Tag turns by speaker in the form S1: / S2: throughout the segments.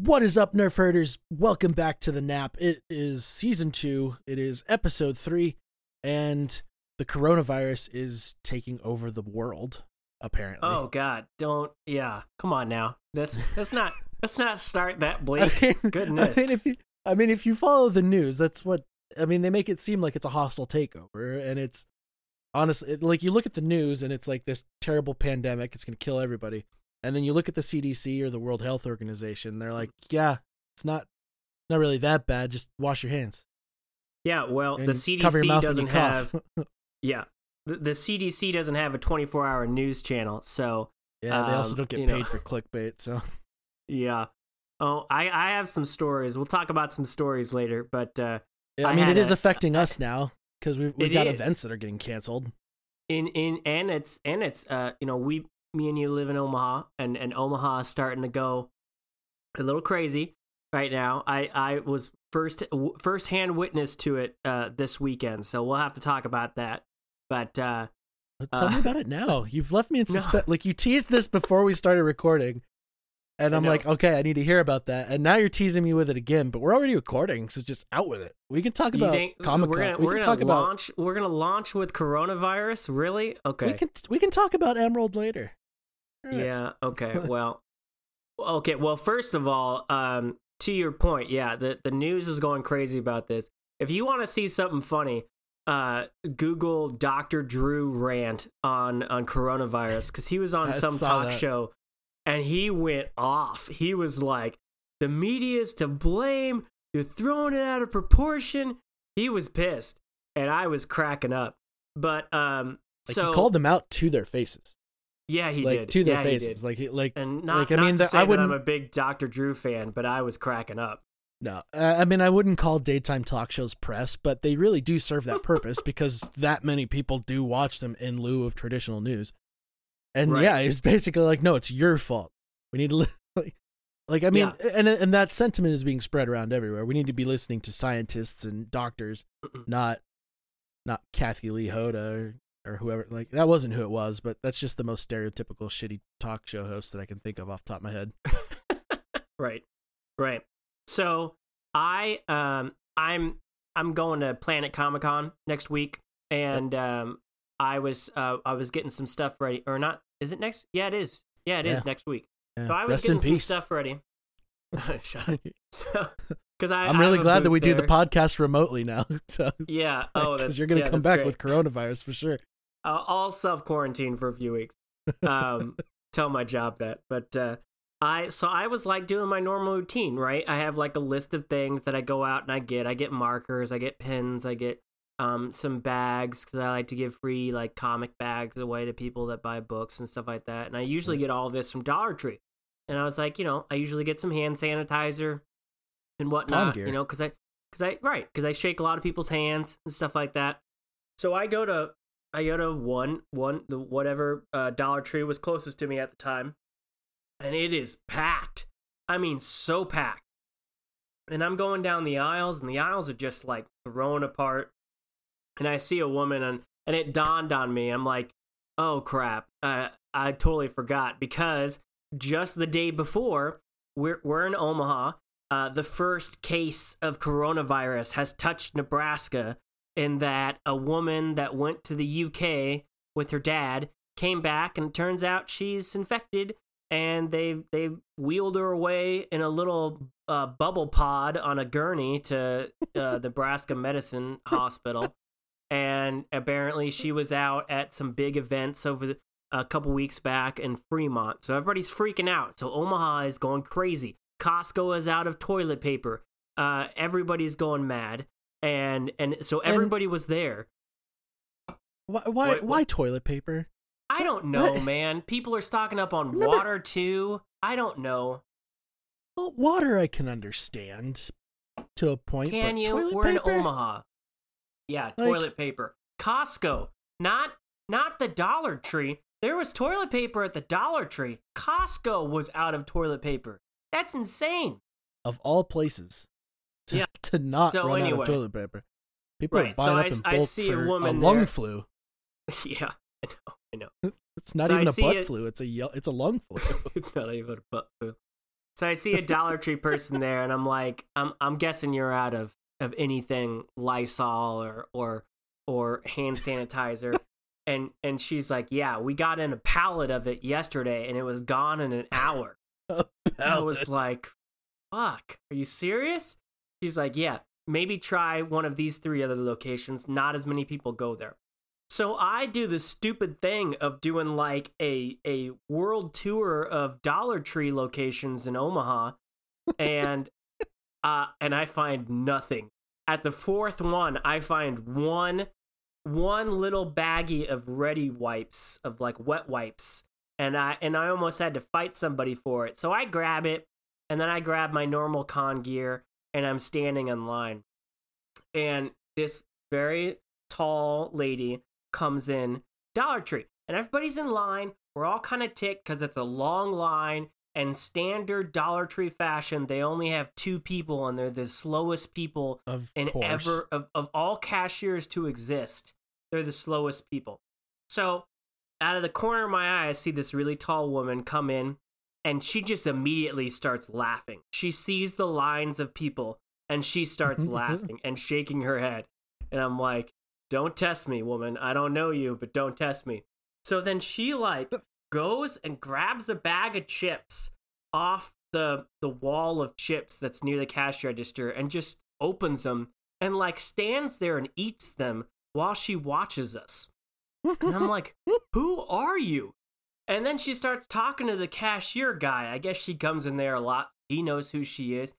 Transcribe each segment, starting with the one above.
S1: What is up, Nerf herders? Welcome back to the Nap. It is season two. It is episode three, and the coronavirus is taking over the world. Apparently.
S2: Oh God! Don't. Yeah. Come on now. That's that's not. let's not start that bleak.
S1: I mean,
S2: Goodness.
S1: I mean, if you, I mean, if you follow the news, that's what I mean. They make it seem like it's a hostile takeover, and it's honestly like you look at the news, and it's like this terrible pandemic. It's going to kill everybody, and then you look at the CDC or the World Health Organization. They're like, yeah, it's not not really that bad. Just wash your hands.
S2: yeah. Well,
S1: and
S2: the
S1: cover your
S2: CDC
S1: mouth
S2: doesn't have. Yeah. The, the CDC doesn't have a 24-hour news channel, so
S1: yeah, they also
S2: Um,
S1: don't get paid
S2: know.
S1: for clickbait. So
S2: yeah. Oh, I I have some stories. We'll talk about some stories later, but uh,
S1: yeah, I
S2: I
S1: mean, it is
S2: a-
S1: affecting us now because we've we've got
S2: is.
S1: events that are getting canceled.
S2: in in and it's and it's uh you know we me and you live in Omaha and and Omaha is starting to go a little crazy right now. I I was first first hand witness to it uh this weekend, so we'll have to talk about that. But uh
S1: But Tell me
S2: Uh,
S1: about it now. You've left me in
S2: No.
S1: suspense. Like you teased this before we started recording, and I'm like, okay, I need to hear about that. And now you're teasing me with it again. But we're already recording, so just out with it. We can talk about Comic
S2: we're
S1: Con. We
S2: we're
S1: can talk about.
S2: launch we're gonna launch with coronavirus? Really? Okay.
S1: We can we can talk about Emerald later.
S2: Yeah. Okay. Well. Okay. Well, first of all, um, to your point, yeah, the the news is going crazy about this. If you want to see something funny, uh, Google Dr. Drew rant on on coronavirus because he was on some talk
S1: that.
S2: show and he went off. He was like, "The media is to blame. You're throwing it out of proportion." He was pissed, and I was cracking up. But um,
S1: Like
S2: so
S1: he called them out to their faces,
S2: yeah, he
S1: like
S2: did
S1: to their
S2: yeah, he did.
S1: faces. Like he, like
S2: And not,
S1: Like, I
S2: not
S1: mean,
S2: say
S1: I
S2: that I'm a big Dr. Drew fan, but I was cracking up.
S1: no. Uh, I mean, I wouldn't call daytime talk shows press, but they really do serve that purpose because that many people do watch them in lieu of traditional news. And
S2: Right.
S1: yeah, it's basically like, no, it's your fault. We need to li- like, like I mean, and and that sentiment is being spread around everywhere. We need to be listening to scientists and doctors, not not Kathy Lee Hoda or, or whoever. Like that wasn't who it was, but that's just the most stereotypical shitty talk show host that I can think of off the top of my head.
S2: right, right. So I um I'm I'm going to Planet Comic Con next week, and um I was uh I was getting some stuff ready, or not? Is it next? Yeah, it is. Yeah, it is
S1: Yeah.
S2: next week.
S1: Yeah.
S2: So I was
S1: Rest
S2: getting some
S1: peace.
S2: stuff ready. Shut up. Because I
S1: I'm really glad that we do the podcast remotely now. So,
S2: Yeah. Oh, that's
S1: you're gonna
S2: yeah,
S1: come back
S2: great.
S1: with coronavirus for sure.
S2: I'll, I'll self quarantine for a few weeks. Um, tell my job that. But uh, I so I was like doing my normal routine, right? I have like a list of things that I go out and I get. I get markers, I get pens, I get um some bags because I like to give free like comic bags away to people that buy books and stuff like that. And I usually get all this from Dollar Tree. And I was like, you know, I usually get some hand sanitizer and whatnot, you know, because I because I right because I shake a lot of people's hands and stuff like that. So I go to I one one the whatever uh, Dollar Tree was closest to me at the time, and it is packed. I mean, so packed. And I'm going down the aisles, and the aisles are just like thrown apart. And I see a woman, and and it dawned on me. I'm like, oh crap, uh, I totally forgot because just the day before, we're we're in Omaha. Uh, the first case of coronavirus has touched Nebraska in that a woman that went to the UK with her dad came back and it turns out she's infected and they they wheeled her away in a little uh, bubble pod on a gurney to uh, Nebraska Medicine Hospital. And apparently she was out at some big events over the, a couple weeks back in Fremont. So everybody's freaking out. So Omaha is going crazy. Costco is out of toilet paper. Uh, everybody's going mad and and so
S1: And-
S2: everybody was there
S1: Why why,
S2: What-
S1: why toilet paper?
S2: I don't know,
S1: What?
S2: man. People are stocking up on
S1: Remember-
S2: water too. I don't know.
S1: Well, water I can understand to a point.
S2: Can
S1: but
S2: you?
S1: Toilet
S2: We're
S1: paper?
S2: in Omaha. Yeah, toilet paper. Costco, not not the Dollar Tree. There was toilet paper at the Dollar Tree. Costco was out of toilet paper. That's insane.
S1: of all places. To,
S2: Yeah.
S1: to not
S2: So
S1: run out of toilet paper. People are buying
S2: so
S1: up
S2: I-
S1: in
S2: I
S1: bulk
S2: see a
S1: for
S2: woman
S1: lung
S2: there.
S1: flu.
S2: yeah, I know. I know.
S1: It's not
S2: So
S1: even a
S2: see
S1: butt
S2: it-
S1: flu. It's a ye- it's a lung flu.
S2: it's not even a butt flu. So I see a Dollar Tree person there, and I'm like, I'm I'm guessing you're out of of anything Lysol or or or hand sanitizer. and and she's like, yeah, we got in a pallet of it yesterday, and it was gone in an hour. I was like, fuck, are you serious? She's like, yeah, maybe try one of these three other locations. Not as many people go there. So I do the stupid thing of doing like a a world tour of Dollar Tree locations in Omaha, and uh, and I find nothing. At the fourth one, I find one one little baggie of ready wipes of like wet wipes, and I and I almost had to fight somebody for it. So I grab it, and then I grab my normal con gear, and I'm standing in line, and this very tall lady comes in Dollar Tree, and everybody's in line. We're all kind of ticked because it's a long line. And standard Dollar Tree fashion, they only have two people, and they're the slowest people
S1: of
S2: in
S1: course.
S2: ever of, of all cashiers to exist. They're the slowest people. So, out of the corner of my eye, I see this really tall woman come in, and she just immediately starts laughing. She sees the lines of people, and she starts laughing and shaking her head. And I'm like, don't test me, woman. I don't know you, but don't test me. So then she like goes and grabs a bag of chips off the the wall of chips that's near the cash register and just opens them and like stands there and eats them while she watches us. And I'm like, "Who are you?" And then she starts talking to the cashier guy. I guess she comes in there a lot. He knows who she is.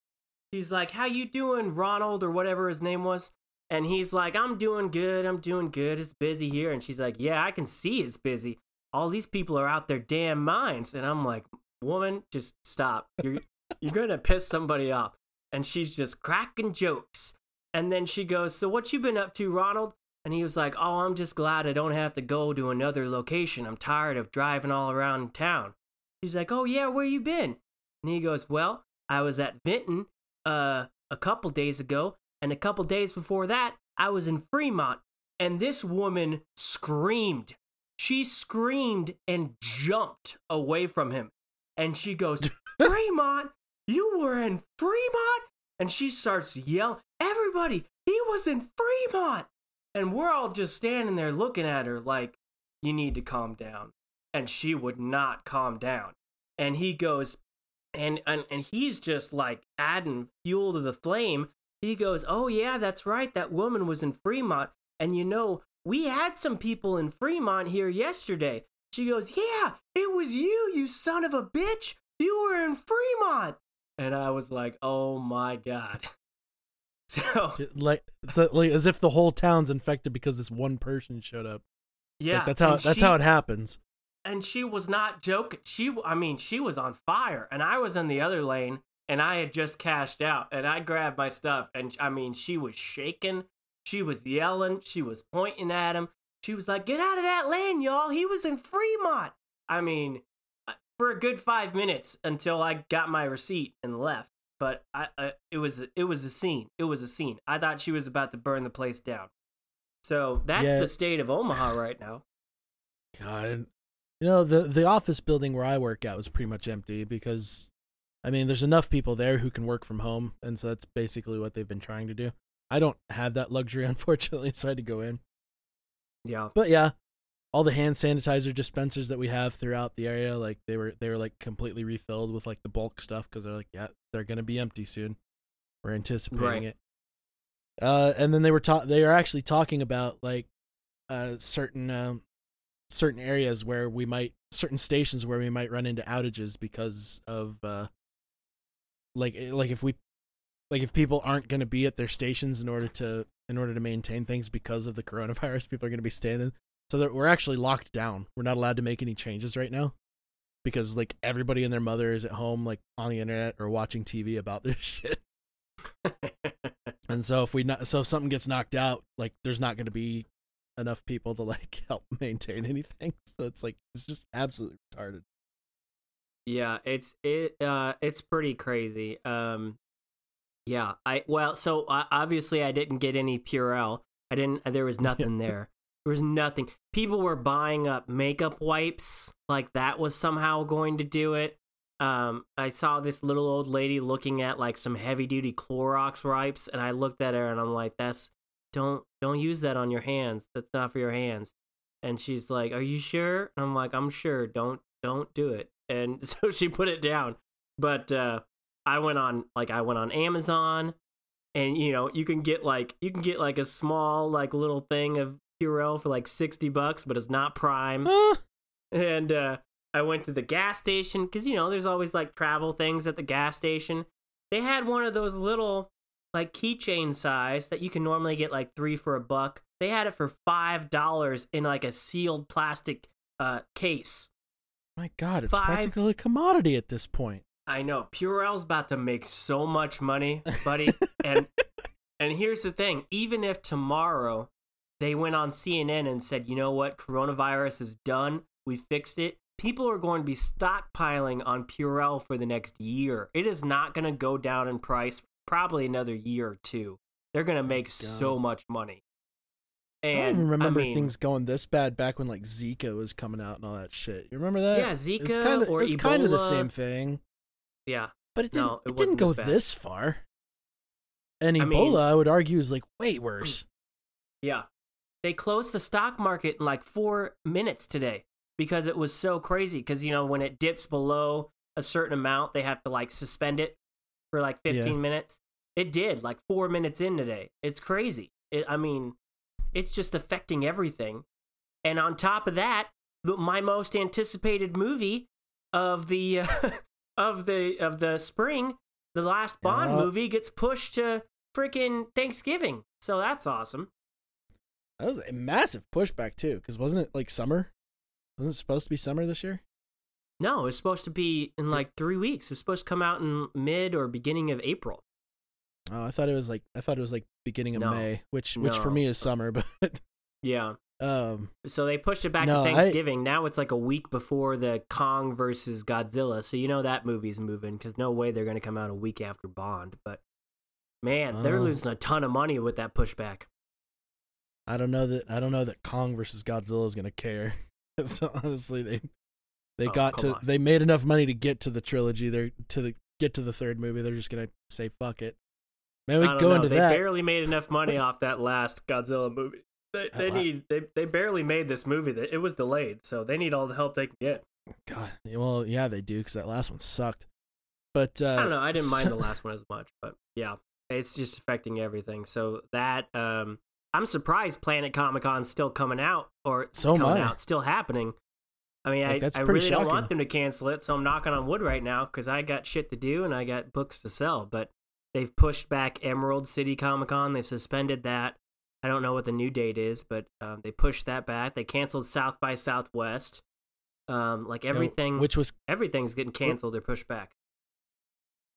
S2: She's like, "How you doing, Ronald or whatever his name was?" And he's like, I'm doing good. I'm doing good. It's busy here. And she's like, Yeah, I can see it's busy. All these people are out their damn minds. And I'm like, Woman, just stop. You're you're gonna piss somebody off. And she's just cracking jokes. And then she goes, So what you been up to, Ronald? And he was like, Oh, I'm just glad I don't have to go to another location. I'm tired of driving all around town. She's like, Oh yeah, where you been? And he goes, Well, I was at Vinton uh a couple days ago and a couple days before that, I was in Fremont, and this woman screamed. She screamed and jumped away from him. And she goes, Fremont? You were in Fremont? And she starts yelling, Everybody, he was in Fremont. And we're all just standing there looking at her like, You need to calm down. And she would not calm down. And he goes, and, and and he's just like adding fuel to the flame he goes, Oh, yeah, that's right. That woman was in Fremont. And you know, we had some people in Fremont here yesterday. She goes, Yeah, it was you, you son of a bitch. You were in Fremont. And I was like, Oh my God. So,
S1: like, so, like as if the whole town's infected because this one person showed up.
S2: yeah,
S1: Like, that's how that's
S2: she-
S1: how it happens.
S2: and she was not joking. She, I mean, she was on fire, and I was in the other lane, and I had just cashed out, and I grabbed my stuff, and I mean, she was shaking, she was yelling, she was pointing at him. She was like, "Get out of that lane, y'all! He was in Fremont." I mean, uh, for a good five minutes until I got my receipt and left. But I, I it was it was a scene. It was a scene. I thought she was about to burn the place down. So that's
S1: Yeah.
S2: the state of Omaha right now.
S1: God, you know the the office building where I work at was pretty much empty because, I mean, there's enough people there who can work from home, and so that's basically what they've been trying to do. I don't have that luxury, unfortunately, so I had to go in.
S2: Yeah.
S1: But yeah, all the hand sanitizer dispensers that we have throughout the area, like they were they were like completely refilled with like the bulk stuff because they're like, yeah, they're gonna be empty soon. We're anticipating
S2: Right.
S1: it. Uh, and then they were ta- they are actually talking about like uh certain um certain areas where we might certain stations where we might run into outages because of uh like eh, like if we like if people aren't going to be at their stations in order to in order to maintain things because of the coronavirus people are going to be standing so that we're actually locked down we're not allowed to make any changes right now because like everybody and their mother is at home like on the internet or watching tv about this shit and so if we not so if something gets knocked out like there's not going to be enough people to like help maintain anything so it's like it's just absolutely retarded
S2: Yeah, it's it uh it's pretty crazy. Um yeah, I well, so uh, obviously I didn't get any Purell. I didn't there was nothing there. There was nothing. People were buying up makeup wipes like that was somehow going to do it. um, I saw this little old lady looking at like some heavy duty Clorox wipes, and I looked at her and I'm like, "That's don't don't use that on your hands. That's not for your hands." And she's like, "Are you sure?" And I'm like, "I'm sure. Don't don't do it." And so she put it down. But uh, I went on like I went on Amazon, and you know you can get like you can get like a small like little thing of Purell for like sixty bucks, but it's not Prime. and uh, I went to the gas station because you know there's always like travel things at the gas station. They had one of those little like keychain size that you can normally get like three for a buck. They had it for five dollars in like a sealed plastic uh, case.
S1: My God, it's Five... practically a commodity at this point.
S2: I know Purell's about to make so much money, buddy. and and here's the thing: even if tomorrow they went on CNN and said, "You know what? Coronavirus is done. We fixed it." people are going to be stockpiling on Purell for the next year. It is not going to go down in price probably another year or two. They're going to make God. so much money.
S1: And I don't remember I mean, things going this bad back when like Zika was coming out and all that shit. You remember that?
S2: Yeah, Zika it kinda, or it was
S1: kind of the same thing.
S2: Yeah,
S1: but it didn't. No, it, it didn't go this, this, far. And Ebola, I, mean, I would argue, is like way worse.
S2: Yeah, they closed the stock market in like four minutes today because it was so crazy. Because you know when it dips below a certain amount, they have to like suspend it for like 15 yeah. minutes. It did like four minutes in today. It's crazy. It, I mean, it's just affecting everything. And on top of that, the, my most anticipated movie of the uh, of the of the spring, the last Bond movie gets pushed to freaking Thanksgiving. So that's awesome.
S1: That was a massive pushback too, because wasn't it like summer? Wasn't it supposed to be summer this year?
S2: No, it was supposed to be in like three weeks. It was supposed to come out in mid or beginning of April.
S1: Oh, I thought it was like I thought it was like beginning of no. May, which which no. for me is summer, but
S2: yeah.
S1: Um.
S2: So they pushed it back no, to Thanksgiving. I, now it's like a week before the Kong versus Godzilla. So you know that movie's moving because no way they're going to come out a week after Bond. But man, they're oh. losing a ton of money with that pushback.
S1: I don't know that I don't know that Kong versus Godzilla is going to care. so honestly, they they oh, got to on. they made enough money to get to the trilogy. They're to the get to the third movie. They're just gonna say fuck it. Man, we go know. into
S2: they
S1: that.
S2: They barely made enough money off that last Godzilla movie. They, they need they, they barely made this movie. That it was delayed, so they need all the help they can get.
S1: God, well, yeah, they do because that last one sucked. But uh,
S2: I don't know. I didn't mind the last one as much, but yeah, it's just affecting everything. So that um, I'm surprised Planet Comic Con's still coming out or so coming out, still happening. I mean, like, I, I really shocking. don't want them to cancel it, so I'm knocking on wood right now because I got shit to do and I got books to sell. But they've pushed back Emerald City Comic Con. They've suspended that. I don't know what the new date is, but um, they pushed that back. They canceled South by Southwest. Um, like everything,
S1: which was
S2: everything's getting canceled or pushed back.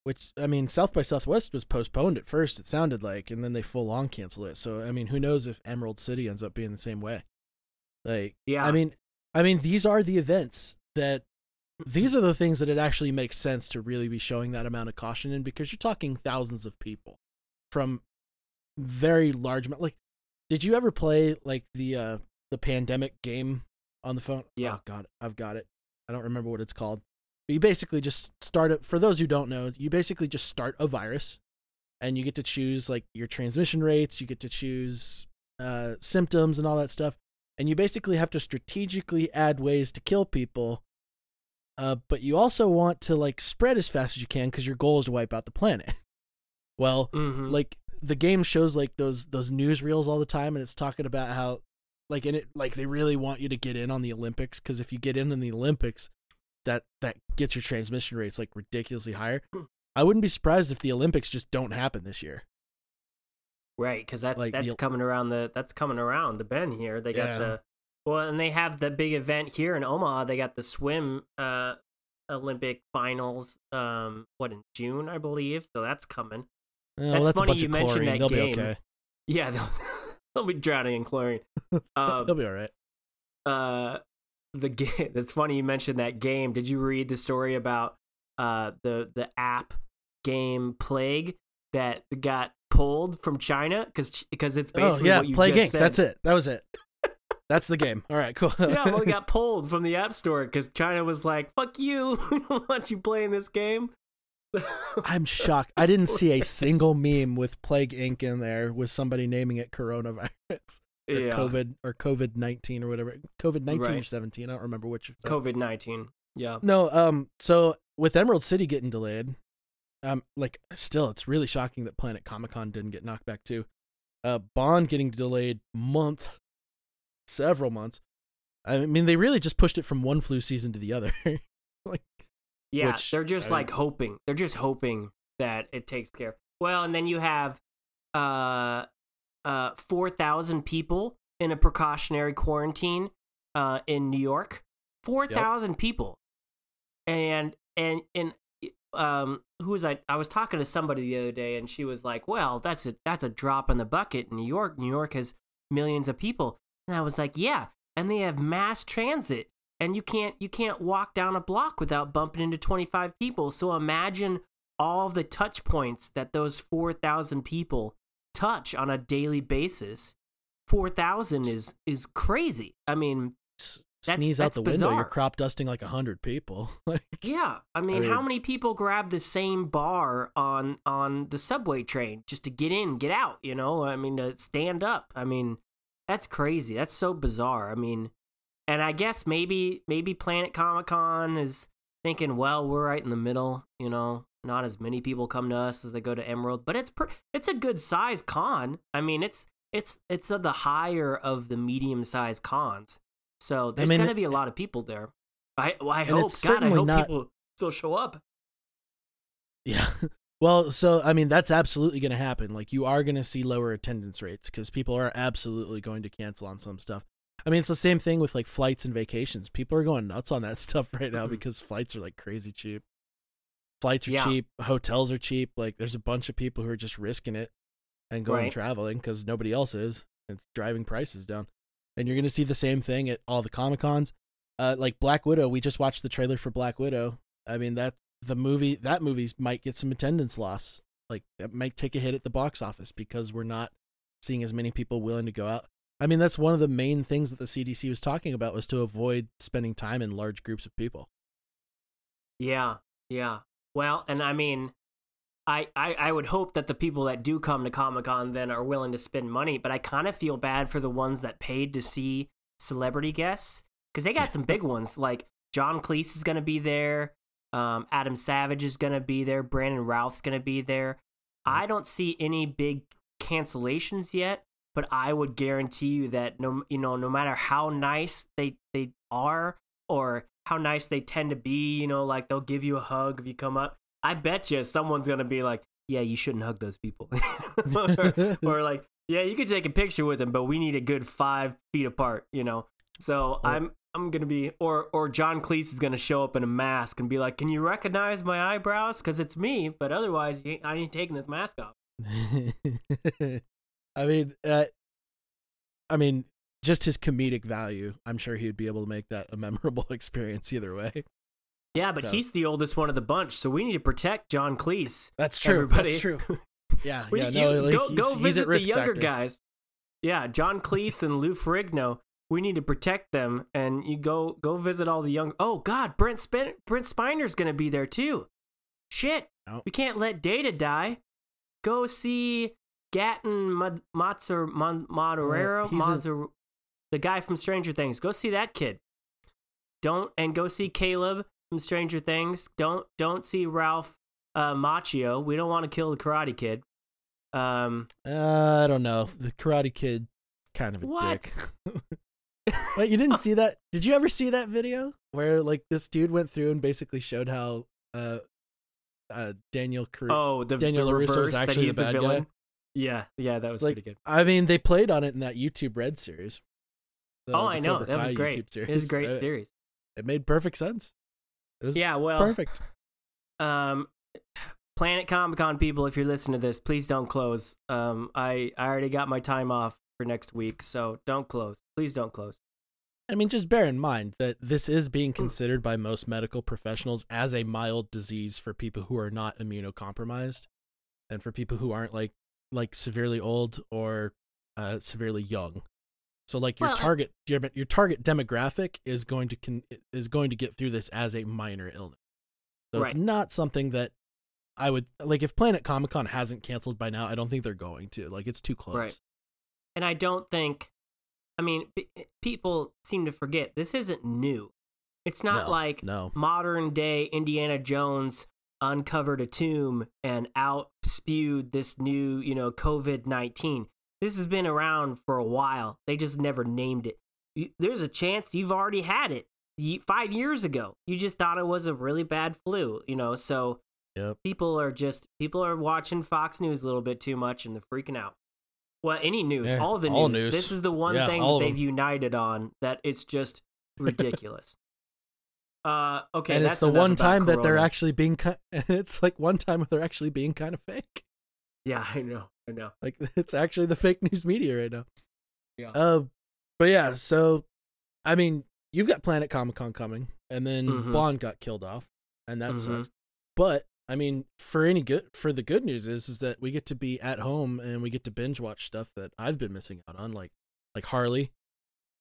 S1: Which I mean, South by Southwest was postponed at first. It sounded like, and then they full on canceled it. So I mean, who knows if Emerald City ends up being the same way? Like, yeah. I mean, I mean, these are the events that these are the things that it actually makes sense to really be showing that amount of caution in because you're talking thousands of people from very large like did you ever play like the uh the pandemic game on the phone
S2: yeah
S1: oh, god i've got it i don't remember what it's called you basically just start it. For those who don't know, you basically just start a virus, and you get to choose like your transmission rates. You get to choose uh, symptoms and all that stuff, and you basically have to strategically add ways to kill people. Uh, but you also want to like spread as fast as you can because your goal is to wipe out the planet. well, mm-hmm. like the game shows like those those newsreels all the time, and it's talking about how like in it like they really want you to get in on the Olympics because if you get in in the Olympics, that that gets your transmission rates like ridiculously higher. Hmm. I wouldn't be surprised if the Olympics just don't happen this year.
S2: Right, because that's like that's the, coming around the that's coming around the bend here. They got yeah. the well, and they have the big event here in Omaha. They got the swim uh Olympic finals. Um, what in June, I believe. So that's coming.
S1: that's, that's funny you mentioned that they'll game. Okay.
S2: Yeah, they'll, they'll be drowning in chlorine.
S1: Um, they'll be all right.
S2: Uh, the game. That's funny you mentioned that game. Did you read the story about uh the the app game Plague that got pulled from China because because it's oh, basically oh, yeah,
S1: Plague
S2: Inc.
S1: Said. That's it. That was it. That's the game. All right, cool.
S2: yeah, well, it got pulled from the App Store because China was like, "Fuck you, we don't want you playing this game."
S1: I'm shocked. I didn't see a single meme with Plague Inc. in there with somebody naming it coronavirus or
S2: yeah.
S1: COVID or COVID nineteen or whatever. COVID nineteen or seventeen. I don't remember which.
S2: COVID nineteen. Yeah.
S1: No, um, so with Emerald City getting delayed, um, like still, it's really shocking that Planet Comic Con didn't get knocked back too. Uh, Bond getting delayed month, several months. I mean, they really just pushed it from one flu season to the other. like,
S2: Yeah,
S1: Which,
S2: they're just
S1: I
S2: like hoping. They're just hoping that it takes care. Well, and then you have uh uh 4,000 people in a precautionary quarantine uh in New York. 4,000 people. And and and um who was I I was talking to somebody the other day and she was like, "Well, that's a that's a drop in the bucket in New York. New York has millions of people." And I was like, "Yeah, and they have mass transit and you can't you can't walk down a block without bumping into 25 people so imagine all the touch points that those 4000 people touch on a daily basis 4000 is is crazy. I mean
S1: s-
S2: That's-
S1: sneeze out
S2: that's
S1: the window, you're
S2: bizarre.
S1: crop dusting like a hundred people. like,
S2: yeah i mean,
S1: mean-
S2: how many people grab the same bar on on the subway train just to get in get out you know? I mean to stand up. I mean that's crazy. That's so bizarre. I mean and i guess maybe maybe planet comic con is thinking well we're right in the middle you know not as many people come to us as they go to emerald but it's pr- it's a good size con i mean it's it's it's of the higher of the medium sized cons so there's
S1: mean,
S2: going to be a lot of people there i well, i hope god i hope
S1: not-
S2: people still show up
S1: Yeah. Well, so I mean that's absolutely going to happen. Like you are going to see lower attendance rates cuz people are absolutely going to cancel on some stuff. I mean, it's the same thing with like flights and vacations. People are going nuts on that stuff right now
S2: Mhm.
S1: because flights are like crazy cheap. Flights are
S2: Yeah.
S1: cheap, hotels are cheap. Like there's a bunch of people who are just risking it and going
S2: Right.
S1: traveling cuz nobody else is. It's driving prices down. And you're going to see the same thing at all the Comic-Cons. Uh like Black Widow, we just watched the trailer for Black Widow. I mean, that the movie that movie might get some attendance loss. Like that might take a hit at the box office because we're not seeing as many people willing to go out. I mean, that's one of the main things that the CDC was talking about was to avoid spending time in large groups of people.
S2: Yeah, yeah. Well, and I mean, I, I, I would hope that the people that do come to Comic Con then are willing to spend money, but I kind of feel bad for the ones that paid to see celebrity guests because they got some big ones. Like John Cleese is going to be there, um, Adam Savage is going to be there, Brandon Routh's going to be there. I don't see any big cancellations yet, but I would guarantee you that no, you know, no matter how nice they they are or how nice they tend to be, you know, like they'll give you a hug if you come up. I bet you someone's gonna be like, "Yeah, you shouldn't hug those people," or, or like, "Yeah, you could take a picture with them, but we need a good five feet apart," you know. So I'm I'm gonna be, or or John Cleese is gonna show up in a mask and be like, "Can you recognize my eyebrows? Because it's me, but otherwise, you ain't- I ain't taking this mask off."
S1: I mean, uh, I mean, just his comedic value. I'm sure he'd be able to make that a memorable experience either way.
S2: Yeah, but
S1: So-
S2: he's the oldest one of the bunch, so we need to protect John Cleese.
S1: That's true.
S2: Everybody.
S1: That's true. Yeah,
S2: We-
S1: yeah. No, like,
S2: go go visit the younger
S1: factor.
S2: guys. Yeah, John Cleese and Lou Ferrigno. We need to protect them, and you go go visit all the young. Oh God, Brent Spin- Brent Spiner's gonna be there too. Shit,
S1: Oh.
S2: we can't let Data die. Go see Gaten Mazzer Mon-
S1: he's a-
S2: Mazzer, the guy from Stranger Things. Go see that kid. Don't and go see Caleb from Stranger Things. Don't don't see Ralph uh, Macchio. We don't want to kill the Karate Kid. Um,
S1: Uh, I don't know. The Karate Kid, kind of a
S2: What?
S1: dick. Wait, you didn't see that? Did you ever see that video where like this dude went through and basically showed how uh, uh Daniel Cru-
S2: oh, the,
S1: Daniel
S2: the
S1: LaRusso was
S2: reverse that
S1: actually
S2: he's
S1: the
S2: the,
S1: bad guy?
S2: Yeah, yeah, that was
S1: like
S2: pretty good.
S1: I mean, they played on it in that YouTube Red series. The-
S2: oh,
S1: the
S2: I know
S1: Cobra
S2: that was great. It was great
S1: Uh,
S2: series.
S1: It made perfect sense. It was
S2: Yeah, well,
S1: perfect.
S2: um, Planet Comic Con people, if you're listening to this, please don't close. Um, I I already got my time off for next week, so don't close. Please don't close.
S1: I mean, just bear in mind that this is being considered by most medical professionals as a mild disease for people who are not immunocompromised, and for people who aren't like like severely old or uh, severely young. So like your
S2: Well,
S1: target your, your target demographic is going to con- is going to get through this as a minor illness. So it's not something that I would like if Planet Comic Con hasn't canceled by now, I don't think they're going to. Like it's too close.
S2: Right. and I don't think. I mean, p- eh, people seem to forget this isn't new. It's not
S1: No,
S2: like
S1: no.
S2: modern day Indiana Jones uncovered a tomb and out spewed this new, you know, COVID 19. This has been around for a while. They just never named it. You, there's a chance you've already had it five years ago. You just thought it was a really bad flu, you know, so
S1: Yep.
S2: people are just, people are watching Fox News a little bit too much and they're freaking out. Well, any news,
S1: Yeah,
S2: all the
S1: all
S2: news.
S1: news.
S2: This is the one
S1: Yeah,
S2: thing that they've united on that it's just ridiculous. uh, okay,
S1: and
S2: that's
S1: it's the one time that they're actually being ki- it's like one time where they're actually being kind of fake.
S2: Yeah, I know, I know.
S1: Like it's actually the fake news media right now.
S2: Yeah.
S1: Uh, but yeah, so I mean, you've got Planet Comic Con coming, and then
S2: Mhm.
S1: Bond got killed off, and that
S2: Mhm.
S1: sucks. But I mean, for any good, for the good news is, is that we get to be at home and we get to binge watch stuff that I've been missing out on, like like Harley.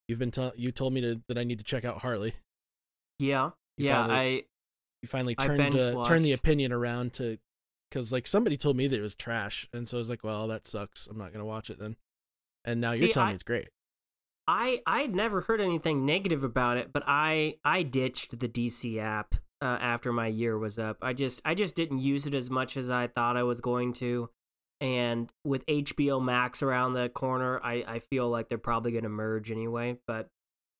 S1: You've been you told me to, that I need to check out Harley.
S2: Yeah,
S1: You
S2: yeah.
S1: finally-
S2: I
S1: You finally turned uh, turned the opinion around to because like somebody told me that it was trash, and so I was like, well, that sucks. I'm not gonna watch it then. And now you're telling
S2: I-
S1: me it's great.
S2: I I had never heard anything negative about it, but I I ditched the DC app uh, after my year was up. I just I just didn't use it as much as I thought I was going to. And with HBO Max around the corner, I, I feel like they're probably going to merge anyway. But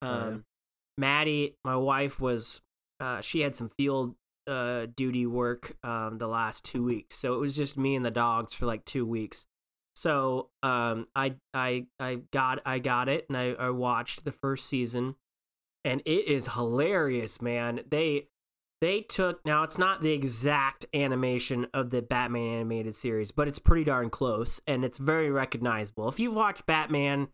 S2: um,
S1: Oh, yeah.
S2: Maddie, my wife, was uh, she had some field uh, duty work um, the last two weeks, so it was just me and the dogs for like two weeks. So um, I I I got I got it, and I, I watched the first season, and it is hilarious, man. They they took now it's not the exact animation of the Batman animated series, but it's pretty darn close, and it's very recognizable. If you've watched Batman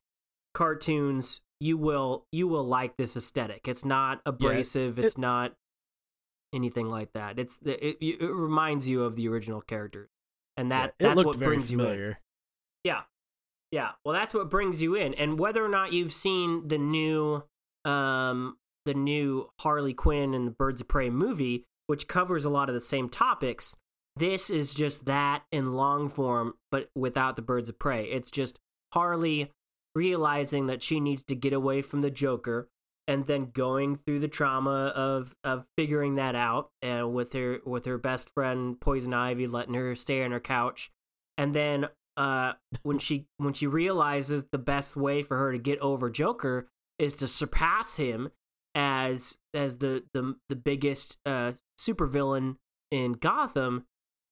S2: cartoons, you will you will like this aesthetic. It's not abrasive. it's
S1: it-
S2: not anything like that. It's the it, it reminds you of the original characters, and that
S1: Yeah,
S2: that's what brings you in. Yeah. Yeah. Well, that's what brings you in. And whether or not you've seen the new um the new Harley Quinn and the Birds of Prey movie, which covers a lot of the same topics, this is just that in long form but without the Birds of Prey. It's just Harley realizing that she needs to get away from the Joker and then going through the trauma of of figuring that out and with her with her best friend Poison Ivy letting her stay on her couch. And then uh when she when she realizes the best way for her to get over Joker is to surpass him as as the the the biggest uh supervillain in Gotham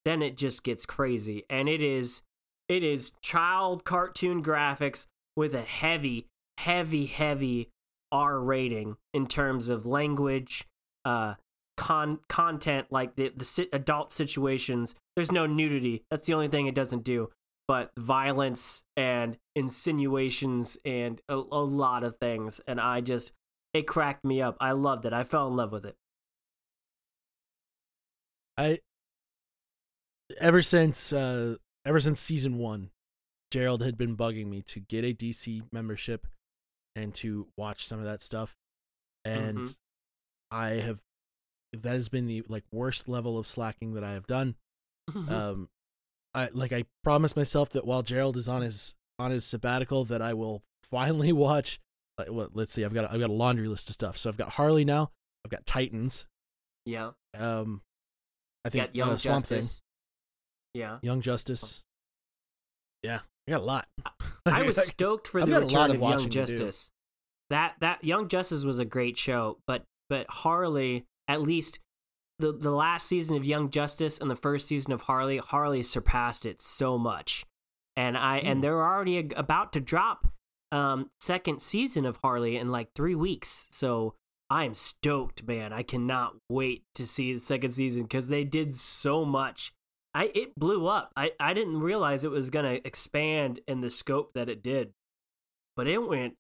S2: then it just gets crazy. And it is it is child cartoon graphics with a heavy heavy heavy R rating in terms of language uh con content like the the si- adult situations there's no nudity. That's the only thing it doesn't do. But violence and insinuations and a, a lot of things and i just it cracked me up. I loved it. I fell in love with it.
S1: I ever since uh ever since season one, Gerald had been bugging me to get a DC membership and to watch some of that stuff. And
S2: Mhm.
S1: I have that has been the like worst level of slacking that I have done. um I like I promised myself that while Gerald is on his on his sabbatical that I will finally watch like what let's see, I've got I've got a laundry list of stuff. So I've got Harley now, I've got Titans,
S2: yeah
S1: um I think
S2: got young
S1: uh, Swamp Thing.
S2: justice yeah
S1: Young Justice. Yeah, I got a lot.
S2: I was stoked for
S1: I've
S2: the return
S1: of
S2: of Young. Justice. That that Young Justice was a great show, but but Harley, at least the the last season of Young Justice and the first season of Harley, Harley surpassed it so much. And I
S1: Hmm.
S2: and they're already a- about to drop um second season of Harley in like 3 weeks. So I am stoked, man. I cannot wait to see the second season cuz they did so much. I it blew up. I I didn't realize it was going to expand in the scope that it did. But it went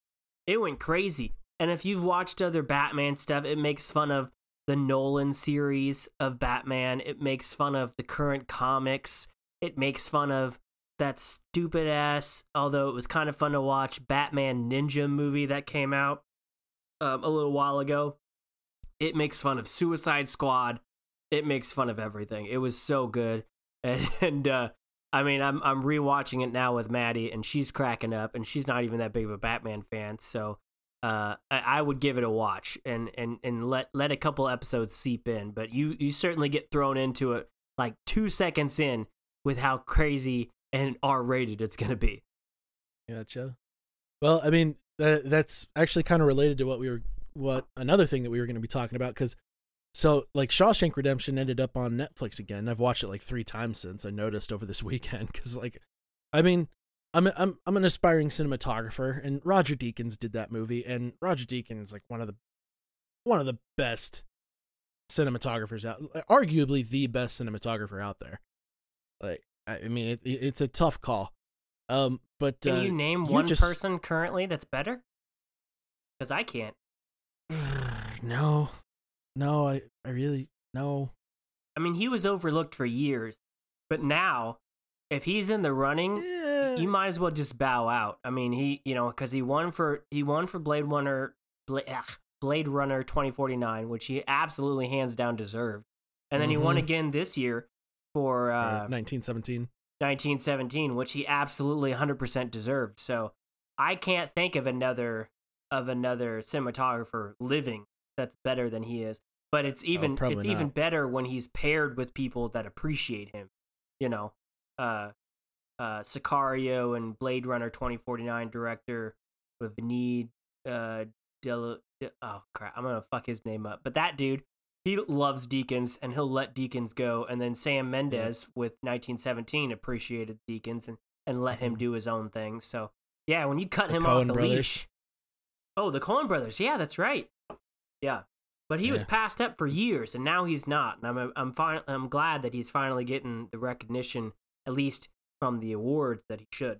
S2: it went crazy. And if you've watched other Batman stuff, it makes fun of the Nolan series of Batman. It makes fun of the current comics. It makes fun of that stupid ass, although it was kind of fun to watch, Batman Ninja movie that came out um, a little while ago. It makes fun of Suicide Squad. It makes fun of everything. It was so good, and, and uh, I mean, I'm I'm rewatching it now with Maddie, and she's cracking up, and she's not even that big of a Batman fan, so uh, I, I, would give it a watch and and and let let a couple episodes seep in. But you you certainly get thrown into it like two seconds in with how crazy and R rated it's gonna be.
S1: Gotcha. Well, I mean, that, that's actually kind of related to what we were what another thing that we were going to be talking about because so like Shawshank Redemption ended up on Netflix again. I've watched it like three times since I noticed over this weekend because like, I mean, I'm I'm I'm an aspiring cinematographer and Roger Deakins did that movie and Roger Deakins is like one of the one of the best cinematographers out, arguably the best cinematographer out there. Like, I mean, it, it's a tough call. Um, but
S2: can
S1: uh,
S2: you name
S1: you
S2: one
S1: just-
S2: person currently that's better? Because I can't.
S1: no, no, I, I really no.
S2: I mean, he was overlooked for years, but now, if he's in the running,
S1: Eh,
S2: you might as well just bow out. I mean, he, you know, because he won for he won for Blade Runner, Blade, Blade Runner twenty forty nine, which he absolutely hands down deserved, and then he won
S1: Mhm.
S2: again this year for
S1: or
S2: uh,
S1: 1917.
S2: 1917, which he absolutely 100% deserved. So I can't think of another of another cinematographer living that's better than he is. But it's even
S1: Oh,
S2: it's even better when he's paired with people that appreciate him. You know, uh, uh, Sicario and Blade Runner 2049 director with Vinny uh, Del. De- oh crap, I'm gonna fuck his name up. But that dude, he loves Deakins and he'll let Deakins go. And then Sam Mendes with 1917 appreciated Deakins and, and let him
S1: Mhm.
S2: do his own thing. So yeah, when you cut
S1: The
S2: him off the
S1: brothers.
S2: leash. Oh, the Coen brothers. Yeah, that's right. Yeah. But he was passed up for years and now he's not. And I'm I'm fin- I'm glad that he's finally getting the recognition at least from the awards that he should.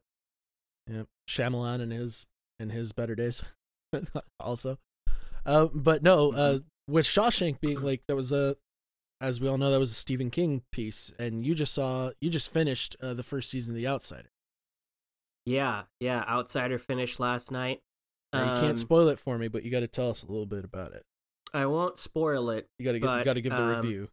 S1: Yeah, Shyamalan in his in his better days, also. Uh, but no,
S2: Mm-hmm.
S1: uh, with Shawshank being like that was a, as we all know, that was a Stephen King piece, and you just saw you just finished uh, the first season of The Outsider.
S2: Yeah, yeah, Outsider finished last night.
S1: Now, you
S2: Um,
S1: can't spoil it for me, but you got to tell us a little bit about it.
S2: I won't spoil it.
S1: You got to got to give the
S2: um,
S1: review.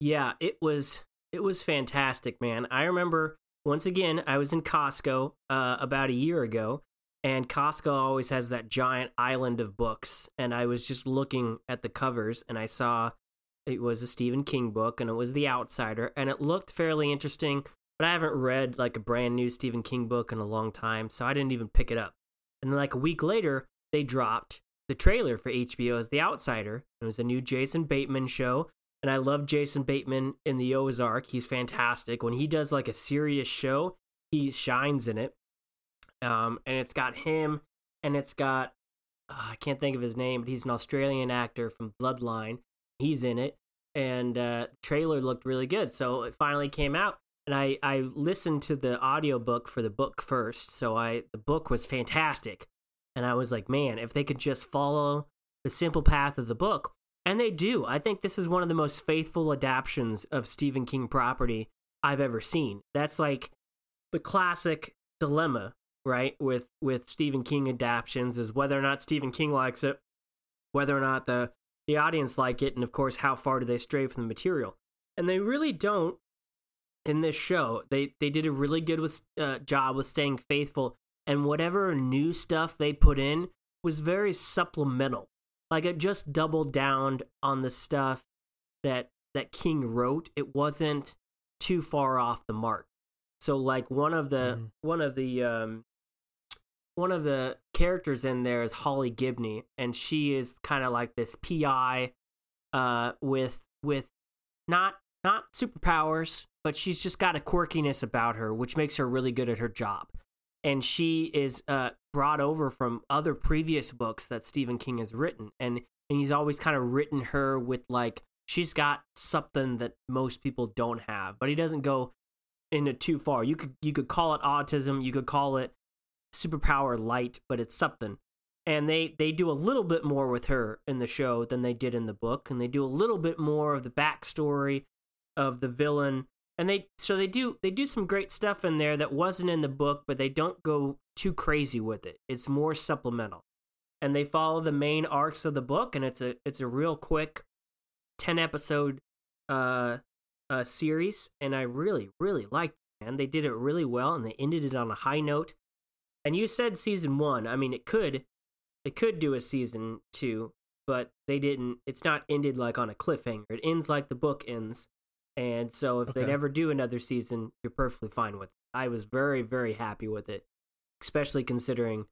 S2: Yeah, it was it was fantastic, man. I remember once again I was in Costco uh, about a year ago, and Costco always has that giant island of books, and I was just looking at the covers, and I saw it was a Stephen King book, and it was The Outsider, and it looked fairly interesting. But I haven't read like a brand new Stephen King book in a long time, so I didn't even pick it up. And then like a week later, they dropped the trailer for HBO's The Outsider. It was a new Jason Bateman show and I love Jason Bateman in the Ozark. He's fantastic. When he does like a serious show, he shines in it. Um, and it's got him, and it's got uh, I can't think of his name, but he's an Australian actor from Bloodline. He's in it, and uh, trailer looked really good. So it finally came out, and I I listened to the audiobook for the book first. So I the book was fantastic, and I was like, man, if they could just follow the simple path of the book, and they do. I think this is one of the most faithful adaptations of Stephen King property I've ever seen. That's like the classic dilemma, right? With with Stephen King adaptations is whether or not Stephen King likes it, whether or not the the audience like it, and of course how far do they stray from the material. And they really don't in this show. They they did a really good with, uh, job with staying faithful, and whatever new stuff they put in was very supplemental. Like it just doubled down on the stuff that that King wrote. It wasn't too far off the mark. So like one of the
S1: Mhm.
S2: one of the um one of the characters in there is Holly Gibney and she is kind of like this PI uh with with not not superpowers, but she's just got a quirkiness about her which makes her really good at her job. And she is uh brought over from other previous books that Stephen King has written and and he's always kind of written her with like she's got something that most people don't have, but he doesn't go into too far. You could you could call it autism, you could call it superpower light, but it's something. And they they do a little bit more with her in the show than they did in the book, and they do a little bit more of the backstory of the villain and they so they do they do some great stuff in there that wasn't in the book, but they don't go too crazy with it. It's more supplemental, and they follow the main arcs of the book, and it's a it's a real quick, ten episode, uh, uh series, and I really really liked it. Man, they did it really well, and they ended it on a high note. And you said season one. I mean, it could it could do a season two, but they didn't. It's not ended like on a cliffhanger. It ends like the book ends. And so if okay. they never do another season, you're perfectly fine with it. I was very, very happy with it, especially considering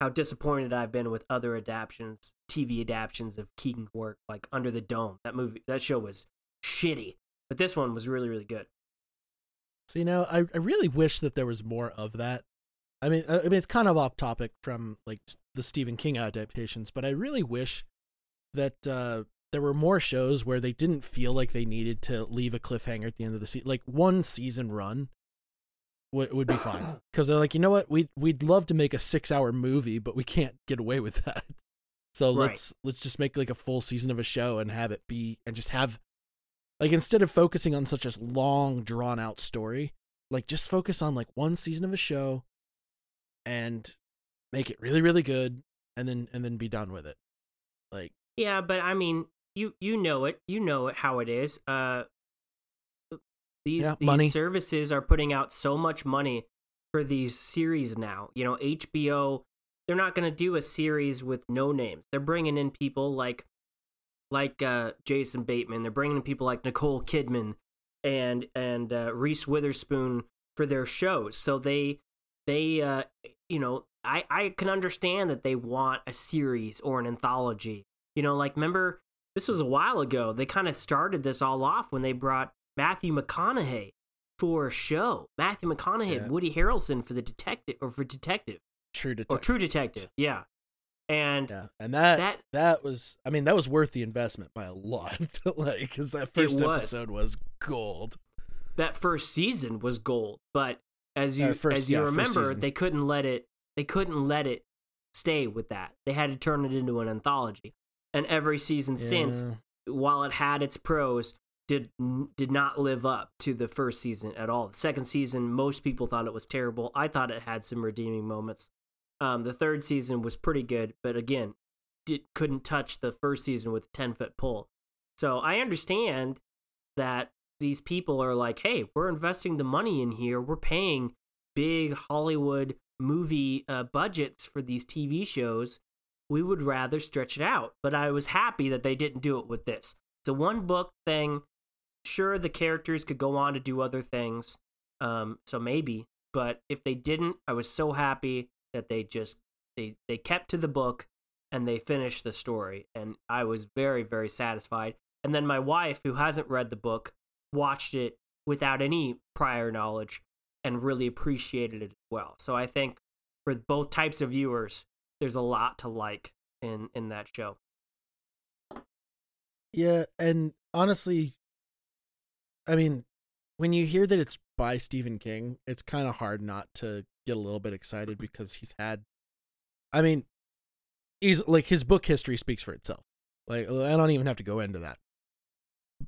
S2: how disappointed I've been with other adaptations, TV adaptations of Keaton's work, like Under the Dome. That movie, that show was shitty, but this one was really, really good.
S1: So you know, I I really wish that there was more of that. I mean, I mean, it's kind of off topic from like the Stephen King adaptations, but I really wish that uh, there were more shows where they didn't feel like they needed to leave a cliffhanger at the end of the season. Like one season run would would be fine because they're like, you know what, we we'd love to make a six hour movie, but we can't get away with that. So right. let's let's just make like a full season of a show and have it be and just have like instead of focusing on such a long drawn out story, like just focus on like one season of a show and make it really really good and then and then be done with it. Like
S2: yeah, but I mean, you you know it. You know it how it is. Uh these yeah, these money. services are putting out so much money for these series now. You know, HBO they're not going to do a series with no names. They're bringing in people like like uh Jason Bateman. They're bringing in people like Nicole Kidman and and uh, Reese Witherspoon for their shows. So they they uh you know, I I can understand that they want a series or an anthology. You know, like remember this was a while ago. They kind of started this all off when they brought Matthew McConaughey for a show. Matthew McConaughey, yeah. Woody Harrelson for the detective or for detective.
S1: True detective.
S2: Or True Detective. Yeah. And
S1: yeah, and that, that that was I mean that was worth the investment by a lot. like cuz that first was. episode was gold.
S2: That first season was gold, but as you first, as you yeah, remember, they couldn't let it they couldn't let it stay with that. They had to turn it into an anthology and every season yeah. since, while it had its pros, did did not live up to the first season at all. The second season, most people thought it was terrible. I thought it had some redeeming moments. Um, the third season was pretty good, but again, did couldn't touch the first season with a ten foot pole. So I understand that these people are like, hey, we're investing the money in here. We're paying big Hollywood movie uh, budgets for these TV shows we would rather stretch it out. But I was happy that they didn't do it with this. It's a one book thing. Sure, the characters could go on to do other things. Um, so maybe, but if they didn't, I was so happy that they just they they kept to the book and they finished the story, and I was very very satisfied. And then my wife, who hasn't read the book, watched it without any prior knowledge and really appreciated it as well. So I think for both types of viewers, there's a lot to like in in that show.
S1: Yeah, and honestly, I mean, when you hear that it's by Stephen King, it's kind of hard not to get a little bit excited because he's had I mean, he's like his book history speaks for itself. Like I don't even have to go into that.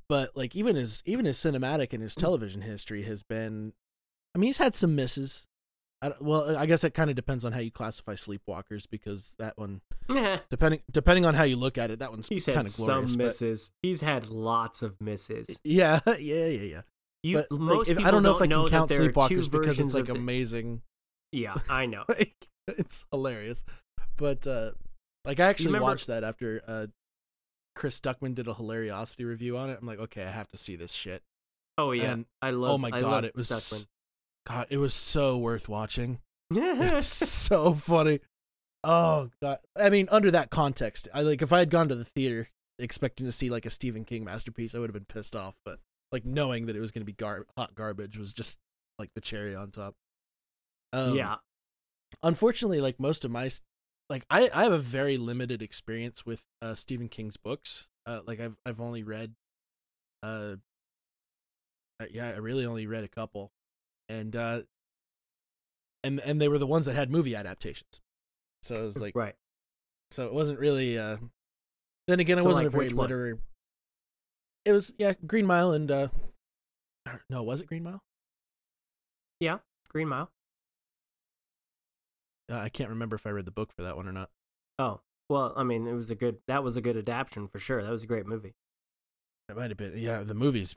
S1: But like even his even his cinematic and his mm. television history has been I mean, he's had some misses. I, well, I guess it kind of depends on how you classify Sleepwalkers because that one, depending depending on how you look at it, that one's
S2: he's
S1: kind
S2: had
S1: of glorious.
S2: Some misses. But... He's had lots of misses.
S1: Yeah, yeah, yeah, yeah. You, but, most like, if, I don't know if I can count Sleepwalkers because it's like the... amazing.
S2: Yeah, I know.
S1: like, it's hilarious, but uh like I actually remember... watched that after uh Chris Duckman did a Hilariocity review on it. I'm like, okay, I have to see this shit.
S2: Oh yeah, and, I love.
S1: Oh my god, it was Stuckmann. God, it was so worth watching. so funny. Oh god. I mean, under that context, I like if I had gone to the theater expecting to see like a Stephen King masterpiece, I would have been pissed off. But like knowing that it was going to be gar- hot garbage was just like the cherry on top.
S2: Um, yeah.
S1: Unfortunately, like most of my like I I have a very limited experience with uh Stephen King's books. Uh like I've I've only read uh, uh yeah, I really only read a couple and uh and and they were the ones that had movie adaptations so it was like
S2: right
S1: so it wasn't really uh then again it so wasn't like a very literary it was yeah green mile and uh no, was it Green Mile?
S2: Yeah, Green Mile.
S1: Uh, I can't remember if I read the book for that one or not.
S2: Oh well, I mean, it was a good. That was a good adaptation for sure. That was a great movie.
S1: It might have been. Yeah, the movie's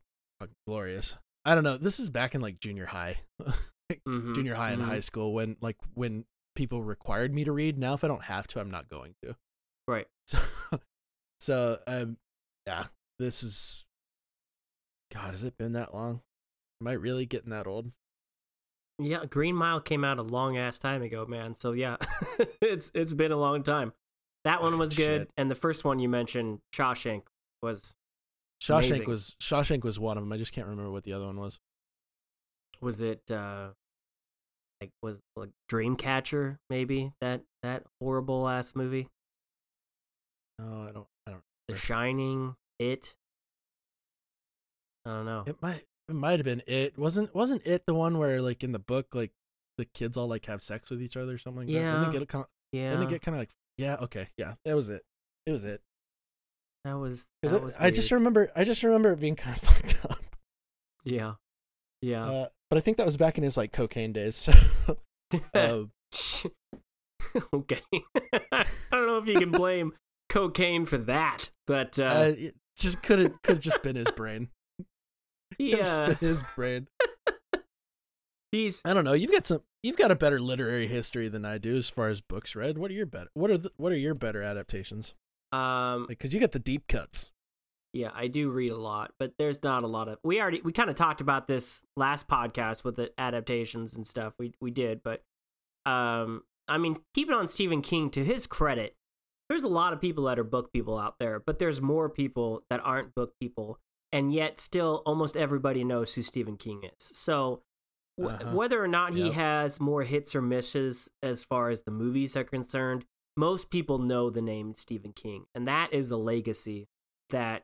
S1: glorious. I don't know. This is back in like junior high, mm-hmm. junior high mm-hmm. and high school when like when people required me to read. Now, if I don't have to, I'm not going to.
S2: Right.
S1: So, so um, yeah, this is. God, has it been that long? Am I really getting that old?
S2: Yeah, Green Mile came out a long ass time ago, man. So yeah, it's it's been a long time. That one was good, and the first one you mentioned, Shawshank, was
S1: Shawshank
S2: amazing.
S1: was Shawshank was one of them. I just can't remember what the other one was.
S2: Was it uh like was like Dreamcatcher maybe that that horrible ass movie?
S1: No, I don't. I don't.
S2: The Shining, It. I don't know.
S1: It might it might have been it. Wasn't wasn't it the one where like in the book like the kids all like have sex with each other or something like
S2: yeah.
S1: that?
S2: Didn't
S1: it get kind of,
S2: yeah.
S1: Didn't it get kind of like yeah, okay. Yeah, that was it. It was it.
S2: That was,
S1: that
S2: it, was
S1: I just remember I just remember it being kind of fucked up.
S2: Yeah. Yeah.
S1: Uh, but I think that was back in his like cocaine days. So uh,
S2: okay. I don't know if you can blame cocaine for that, but uh,
S1: uh just could have could have just been his brain.
S2: Yeah,
S1: his brain.
S2: He's.
S1: I don't know. You've got some. You've got a better literary history than I do as far as books read. What are your better? What are the, what are your better adaptations?
S2: Um,
S1: because like, you get the deep cuts.
S2: Yeah, I do read a lot, but there's not a lot of. We already we kind of talked about this last podcast with the adaptations and stuff. We we did, but um, I mean, keep it on Stephen King to his credit. There's a lot of people that are book people out there, but there's more people that aren't book people and yet still almost everybody knows who Stephen King is. So w- uh-huh. whether or not he yep. has more hits or misses as far as the movies are concerned, most people know the name Stephen King, and that is a legacy that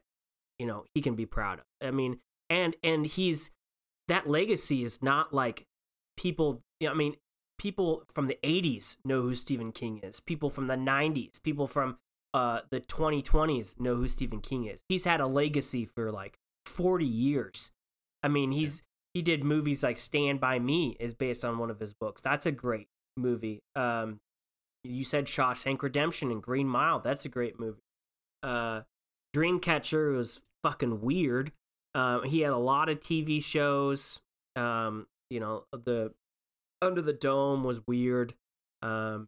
S2: you know he can be proud of. I mean, and and he's that legacy is not like people. You know, I mean, people from the '80s know who Stephen King is. People from the '90s, people from uh, the 2020s know who Stephen King is. He's had a legacy for like 40 years. I mean, he's he did movies like Stand by Me is based on one of his books. That's a great movie. Um, you said Shawshank Redemption and Green Mile. That's a great movie. Uh, Dreamcatcher was fucking weird. Um, he had a lot of TV shows. Um, you know, the Under the Dome was weird. Um,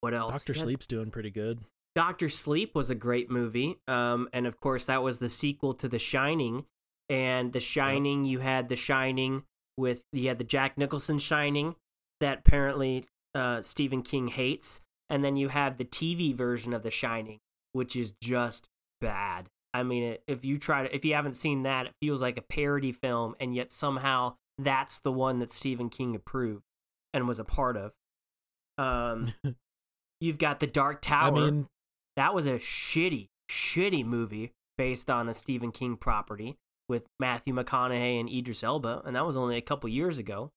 S2: what else?
S1: Doctor Sleep's doing pretty good.
S2: Doctor Sleep was a great movie, um, and of course that was the sequel to The Shining. And The Shining, you had The Shining with you had the Jack Nicholson Shining that apparently uh, Stephen King hates, and then you have the TV version of The Shining, which is just bad. I mean, if you try to, if you haven't seen that, it feels like a parody film, and yet somehow that's the one that Stephen King approved and was a part of. Um, you've got the Dark Tower. I mean, that was a shitty, shitty movie based on a Stephen King property with Matthew McConaughey and Idris Elba, and that was only a couple years ago.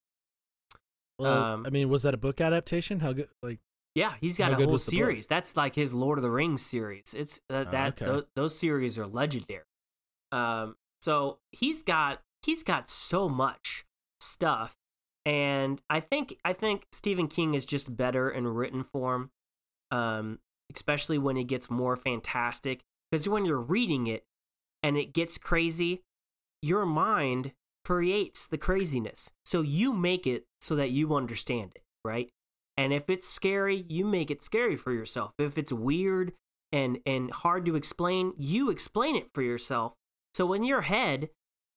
S1: Well, um, I mean, was that a book adaptation? How good? Like,
S2: yeah, he's got a whole series. That's like his Lord of the Rings series. It's uh, oh, that okay. th- those series are legendary. Um, so he's got he's got so much stuff, and I think I think Stephen King is just better in written form. Um, especially when it gets more fantastic. Because when you're reading it and it gets crazy, your mind creates the craziness. So you make it so that you understand it, right? And if it's scary, you make it scary for yourself. If it's weird and and hard to explain, you explain it for yourself. So in your head,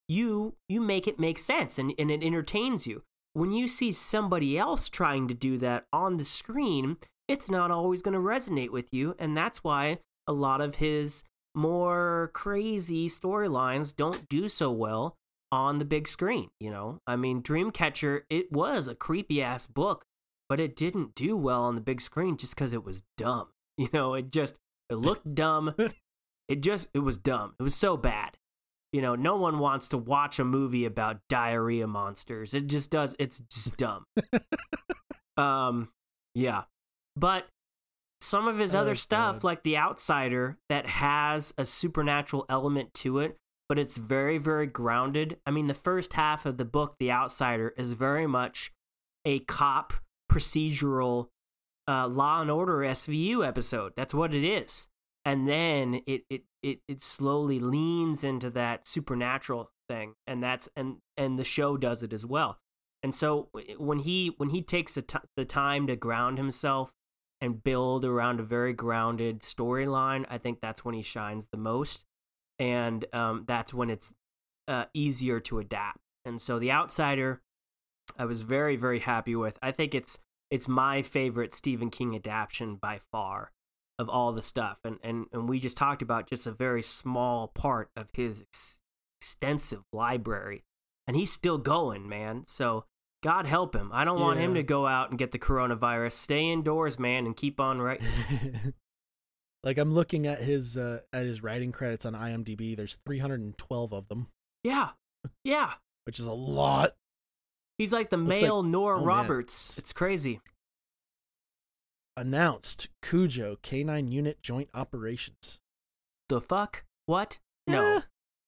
S2: you you make it make sense and, and it entertains you. When you see somebody else trying to do that on the screen, it's not always going to resonate with you. And that's why a lot of his more crazy storylines don't do so well on the big screen. You know, I mean, Dreamcatcher, it was a creepy ass book, but it didn't do well on the big screen just because it was dumb. You know, it just, it looked dumb. It just, it was dumb. It was so bad. You know, no one wants to watch a movie about diarrhea monsters. It just does, it's just dumb. um, yeah. But some of his oh, other stuff, God. like The Outsider, that has a supernatural element to it, but it's very, very grounded. I mean, the first half of the book, The Outsider, is very much a cop procedural uh, Law and Order SVU episode. That's what it is. And then it, it, it, it slowly leans into that supernatural thing. And that's and and the show does it as well. And so when he when he takes the, time to ground himself and build around a very grounded storyline, I think that's when he shines the most and um, that's when it's uh, easier to adapt. And so the Outsider, I was very very happy with. I think it's it's my favorite Stephen King adaptation by far of all the stuff. And and and we just talked about just a very small part of his ex- extensive library, and he's still going, man. So. God help him. I don't want him to go out and get the coronavirus. Stay indoors, man, and keep on writing.
S1: Like I'm looking at his uh, at his writing credits on IMDb. There's 312 of them.
S2: Yeah, yeah.
S1: Which is a lot.
S2: He's like the Looks male like, Nora oh, Roberts. Man. It's crazy.
S1: Announced Cujo K9 Unit Joint Operations.
S2: The fuck? What? No,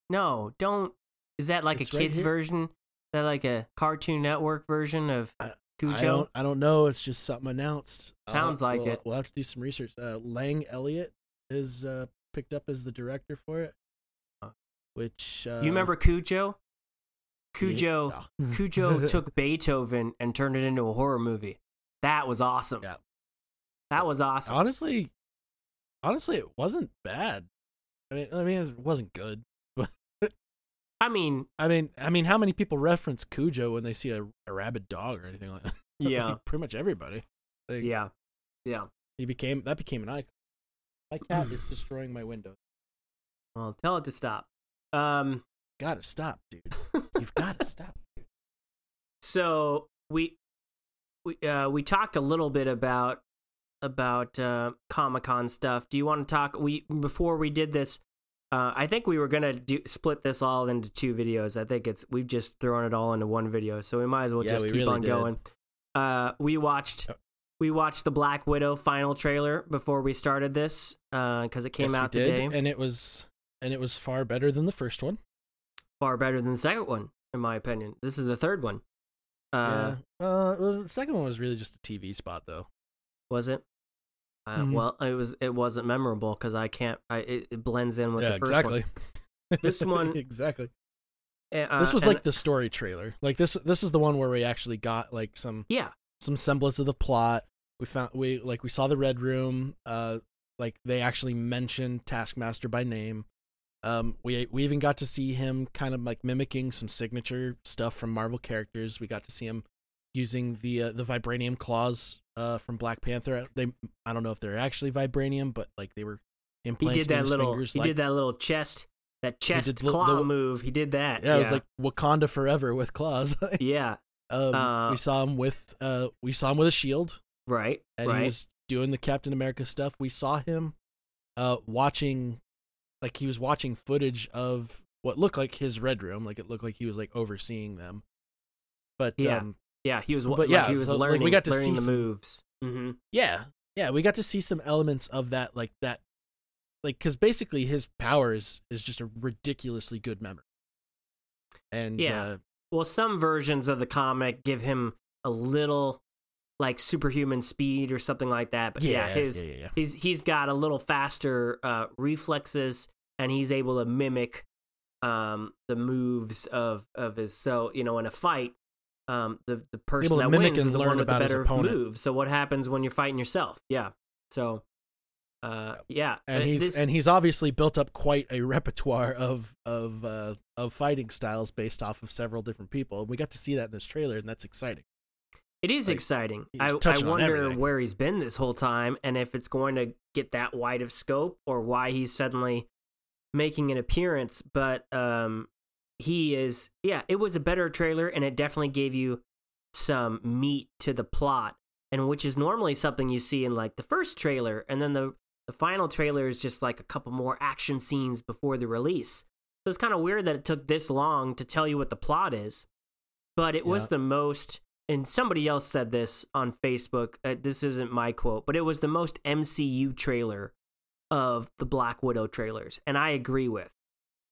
S2: no. Don't. Is that like it's a kids version? Is that like a Cartoon Network version of
S1: Cujo? I don't, I don't know. It's just something announced.
S2: Sounds uh, like
S1: we'll,
S2: it.
S1: We'll have to do some research. Uh, Lang Elliott is uh, picked up as the director for it. Which uh,
S2: you remember Cujo? Cujo, yeah. Cujo took Beethoven and turned it into a horror movie. That was awesome. Yeah, that was awesome.
S1: Honestly, honestly, it wasn't bad. I mean, I mean, it wasn't good,
S2: I mean,
S1: I mean, I mean, how many people reference Cujo when they see a, a rabid dog or anything like that?
S2: Yeah,
S1: like, pretty much everybody.
S2: Like, yeah, yeah.
S1: He became that became an icon. My cat is destroying my window.
S2: Well, tell it to stop. Um,
S1: gotta stop, dude. You've gotta stop. Dude.
S2: So we we uh, we talked a little bit about about uh, Comic Con stuff. Do you want to talk? We before we did this, uh, I think we were gonna do, split this all into two videos. I think it's we've just thrown it all into one video, so we might as well yeah, just keep really on did. going. Uh, we watched we watched the Black Widow final trailer before we started this because uh, it came
S1: yes,
S2: out today,
S1: and it was and it was far better than the first one.
S2: Far better than the second one, in my opinion. This is the third one.
S1: Uh, yeah. Uh, well, the second one was really just a TV spot, though.
S2: Was it? Uh, mm-hmm. Well, it was. It wasn't memorable because I can't. I it, it, blends in with yeah, the first
S1: exactly.
S2: one. This one
S1: exactly. Uh, this was like the story trailer. Like this. This is the one where we actually got like some.
S2: Yeah.
S1: Some semblance of the plot. We found we like we saw the red room. Uh, like they actually mentioned Taskmaster by name. Um, we we even got to see him kind of like mimicking some signature stuff from Marvel characters. We got to see him using the uh, the vibranium claws uh, from Black Panther. They I don't know if they're actually vibranium, but like they were implanted.
S2: He did that little.
S1: Fingers,
S2: he
S1: like,
S2: did that little chest that chest claw the, move. He did that.
S1: Yeah, yeah, it was like Wakanda forever with claws.
S2: yeah.
S1: Um, uh, we saw him with uh, we saw him with a shield.
S2: Right.
S1: And
S2: right.
S1: he was doing the Captain America stuff. We saw him uh, watching, like he was watching footage of what looked like his red room. Like it looked like he was like overseeing them. But
S2: yeah,
S1: um,
S2: yeah, he was. But like, yeah, he was so, learning. Like, we got to see the some, moves. Mm-hmm.
S1: Yeah, yeah, we got to see some elements of that, like that, like because basically his power is is just a ridiculously good memory. And
S2: yeah,
S1: uh,
S2: well, some versions of the comic give him a little like superhuman speed or something like that. But yeah, yeah his yeah, yeah, he's he's got a little faster uh, reflexes and he's able to mimic um, the moves of of his. So you know, in a fight, um, the the person that wins is the one with the better move. So what happens when you're fighting yourself? Yeah. So. Uh, yeah,
S1: and
S2: uh,
S1: he's
S2: this...
S1: and he's obviously built up quite a repertoire of of uh, of fighting styles based off of several different people. And we got to see that in this trailer, and that's exciting.
S2: It is like, exciting. I, I wonder where he's been this whole time and if it's going to get that wide of scope or why he's suddenly making an appearance. But um, he is, yeah, it was a better trailer and it definitely gave you some meat to the plot, and which is normally something you see in like the first trailer, and then the the final trailer is just like a couple more action scenes before the release. So it's kind of weird that it took this long to tell you what the plot is, but it yeah. was the most and somebody else said this on Facebook. Uh, this isn't my quote, but it was the most MCU trailer of the Black Widow trailers, and I agree with.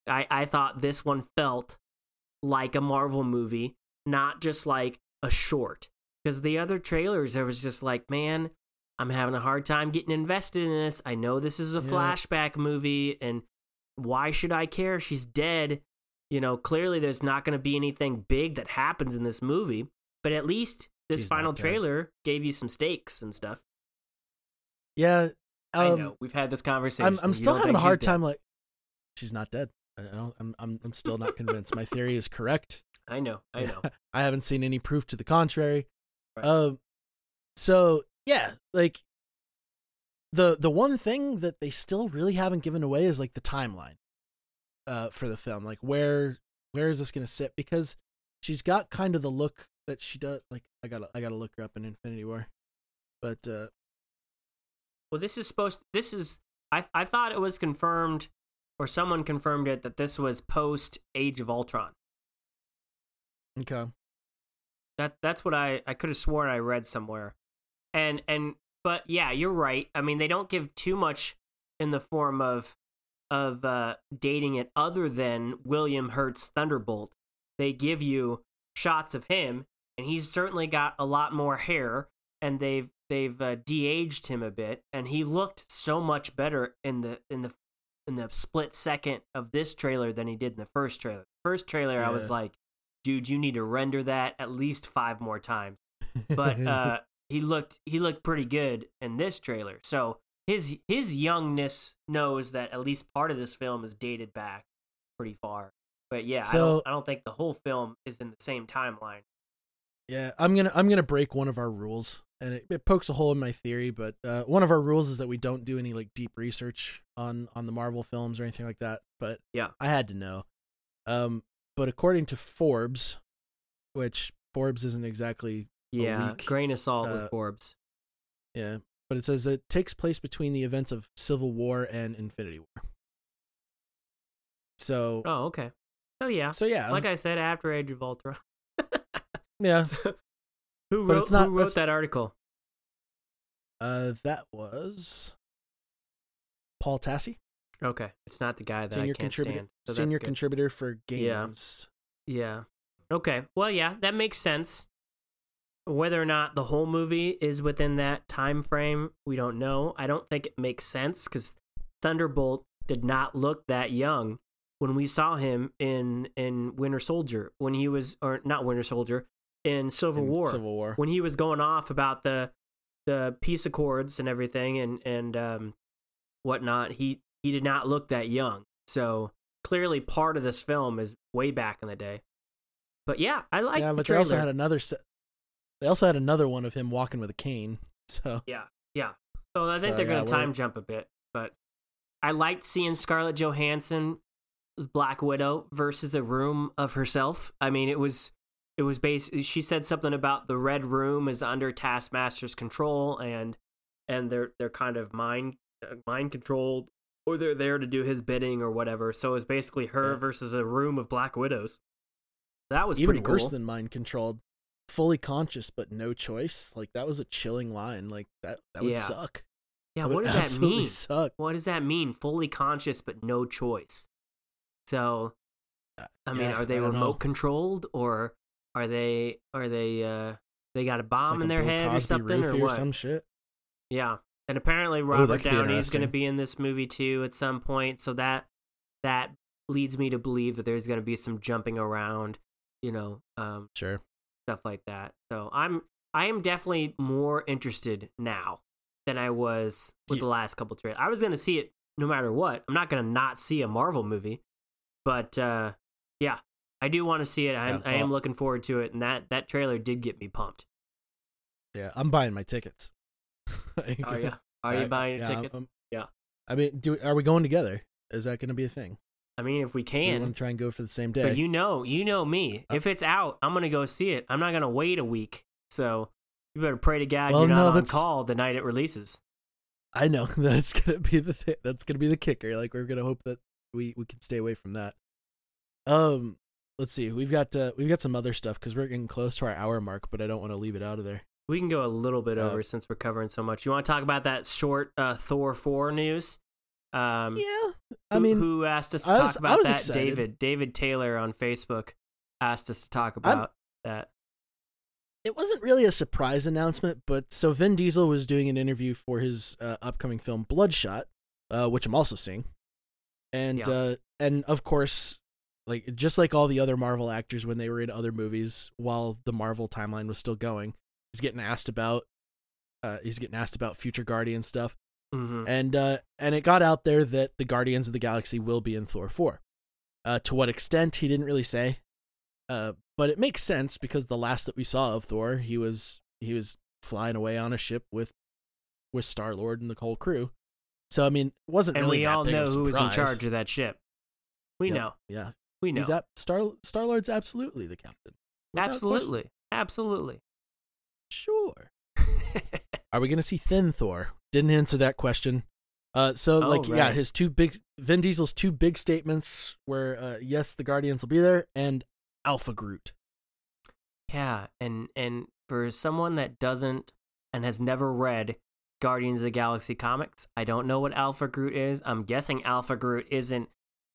S2: I I thought this one felt like a Marvel movie, not just like a short. Because the other trailers, I was just like, man, I'm having a hard time getting invested in this. I know this is a
S1: Yeah.
S2: flashback movie, and why should I care? She's dead. You know, clearly there's not going to be anything big that happens in this movie, but at least this
S1: She's
S2: final trailer gave you some stakes and stuff.
S1: Yeah,
S2: I
S1: um,
S2: know we've had this conversation.
S1: I'm I'm still having a hard
S2: she's dead.
S1: time. Like, she's not dead. I don't. I'm I'm I'm still not convinced. My theory is correct.
S2: I know, I know.
S1: I haven't seen any proof to the contrary.
S2: Right.
S1: Um, so yeah, like the the one thing that they still really haven't given away is like the timeline, uh, for the film. Like where where is this gonna sit? Because she's got kind of the look that she does. Like I gotta I gotta look her up in Infinity War, but uh,
S2: Well, this is supposed. this is. I I thought it was confirmed, or someone confirmed it that this was post Age of Ultron.
S1: okay,
S2: That that's what I I could have sworn I read somewhere, and and but yeah, you're right. I mean, they don't give too much in the form of of uh, dating it, other than William Hurt's Thunderbolt. They give you shots of him, and he's certainly got a lot more hair, and they've they've uh, de-aged him a bit, and he looked so much better in the in the in the split second of this trailer than he did in the first trailer. First trailer, I was like, dude, you need to render that at least five more times. But uh, he looked he looked pretty good in this trailer. So his his youngness knows that at least part of this film is dated back pretty far. But yeah, I don't I don't think the whole film is in the same timeline.
S1: Yeah, I'm gonna I'm gonna break one of our rules, and it, it pokes a hole in my theory. But uh, one of our rules is that we don't do any like deep research on on the Marvel films or anything like that. But
S2: Yeah.
S1: I had to know. Um, but according to Forbes, which Forbes isn't exactly
S2: Yeah,
S1: week,
S2: grain of salt
S1: uh,
S2: with Forbes.
S1: yeah, but it says it takes place between the events of Civil War and Infinity War. So
S2: Oh, okay. Oh yeah.
S1: so yeah,
S2: Like I said, after Age of Ultron.
S1: Yeah.
S2: who
S1: But
S2: wrote
S1: not-
S2: who wrote that article?
S1: Uh, that was Paul Tassi.
S2: Okay, it's not the guy that
S1: senior
S2: I can't
S1: contributor,
S2: stand. so
S1: senior contributor for
S2: Yeah.
S1: games.
S2: Yeah. Okay. Well, yeah, that makes sense. Whether or not the whole movie is within that time frame, we don't know. I don't think it makes sense because Thunderbolt did not look that young when we saw him in in Winter Soldier when he was or not Winter Soldier in Civil
S1: in
S2: War
S1: Civil War.
S2: when he was going off about the the peace accords and everything and and um whatnot he he did not look that young so clearly part of this film is way back in the day but yeah i like
S1: yeah,
S2: the
S1: but they also had another. Se- they also had another one of him walking with a cane. So
S2: yeah yeah so i think
S1: So,
S2: they're
S1: yeah,
S2: gonna time jump a bit but i liked seeing scarlett johansson black widow versus a room of herself i mean it was it was basically she said something about the red room is under taskmaster's control and and they're they're kind of mind uh, mind controlled or they're there to do his bidding or whatever so it's basically her
S1: Yeah.
S2: versus a room of black widows that was
S1: even
S2: pretty
S1: worse
S2: cool
S1: than mind controlled, fully conscious but no choice. Like that was a chilling line. Like that that would
S2: Yeah.
S1: suck.
S2: yeah
S1: That
S2: what does that mean
S1: Suck.
S2: what does that mean fully conscious but no choice so i mean
S1: Uh, Yeah,
S2: are they remote
S1: know.
S2: controlled or are they are they uh they got a bomb
S1: like
S2: in their head or something or what
S1: some shit.
S2: Yeah. And apparently Robert Downey is going to be in this movie too at some point, so that that leads me to believe that there's going to be some jumping around, you know, um
S1: Sure.
S2: stuff like that. So I'm I am definitely more interested now than I was with
S1: Ye-
S2: the last couple trailers. I was going to see it no matter what. I'm not going to not see a Marvel movie, but uh yeah, I do want to see it. I'm,
S1: Yeah,
S2: I am looking forward to it, and that that trailer did get me pumped.
S1: Yeah, I'm buying my tickets.
S2: Are you? Are you
S1: I-
S2: buying a
S1: yeah,
S2: ticket?
S1: I'm-
S2: Yeah.
S1: I mean, do are we going together? Is that going to be a thing?
S2: I mean, if we
S1: Do we
S2: can.
S1: want to try and go for the same day?
S2: But you know, you know me.
S1: Uh,
S2: If it's out, I'm gonna go see it. I'm not gonna wait a week. So you better pray to God
S1: Well,
S2: you're not
S1: no,
S2: on
S1: that's-
S2: call the night it releases.
S1: I know that's gonna be the th- that's gonna be the kicker. Like we're gonna hope that we we can stay away from that. Um, let's see. We've got uh, we've got some other stuff because we're getting close to our hour mark, but I don't want to leave it out of there.
S2: We can go a little bit
S1: Uh,
S2: over since we're covering so much. You want to talk about that short uh, Thor four news? Um,
S1: yeah, I
S2: who,
S1: mean,
S2: who asked us to
S1: I
S2: talk
S1: was-
S2: about that?
S1: excited.
S2: David David Taylor on Facebook asked us to talk about that.
S1: it wasn't really a surprise announcement, but so Vin Diesel was doing an interview for his uh, upcoming film Bloodshot, uh, which I'm also seeing, and
S2: Yeah.
S1: uh, and of course, like just like all the other Marvel actors when they were in other movies while the Marvel timeline was still going, he's getting asked about, uh, he's getting asked about future Guardian stuff,
S2: hmm
S1: and uh, and it got out there that the Guardians of the Galaxy will be in Thor four. Uh, to what extent he didn't really say, uh, but it makes sense because the last that we saw of Thor, he was he was flying away on a ship with with Star Lord and the whole crew. So I mean, it wasn't
S2: And
S1: really
S2: we all know who was in charge of that ship. We know.
S1: Yeah,
S2: We know.
S1: he's at Star Star Lord's absolutely the captain. Without question.
S2: Absolutely. Absolutely.
S1: sure. Are we gonna see Thin Thor? Didn't answer that question. Uh, so
S2: Oh,
S1: like yeah, his two big Vin Diesel's two big statements were uh, yes, the Guardians will be there, and Alpha Groot.
S2: Yeah, and and for someone that doesn't and has never read Guardians of the Galaxy comics, I don't know what Alpha Groot is. I'm guessing Alpha Groot isn't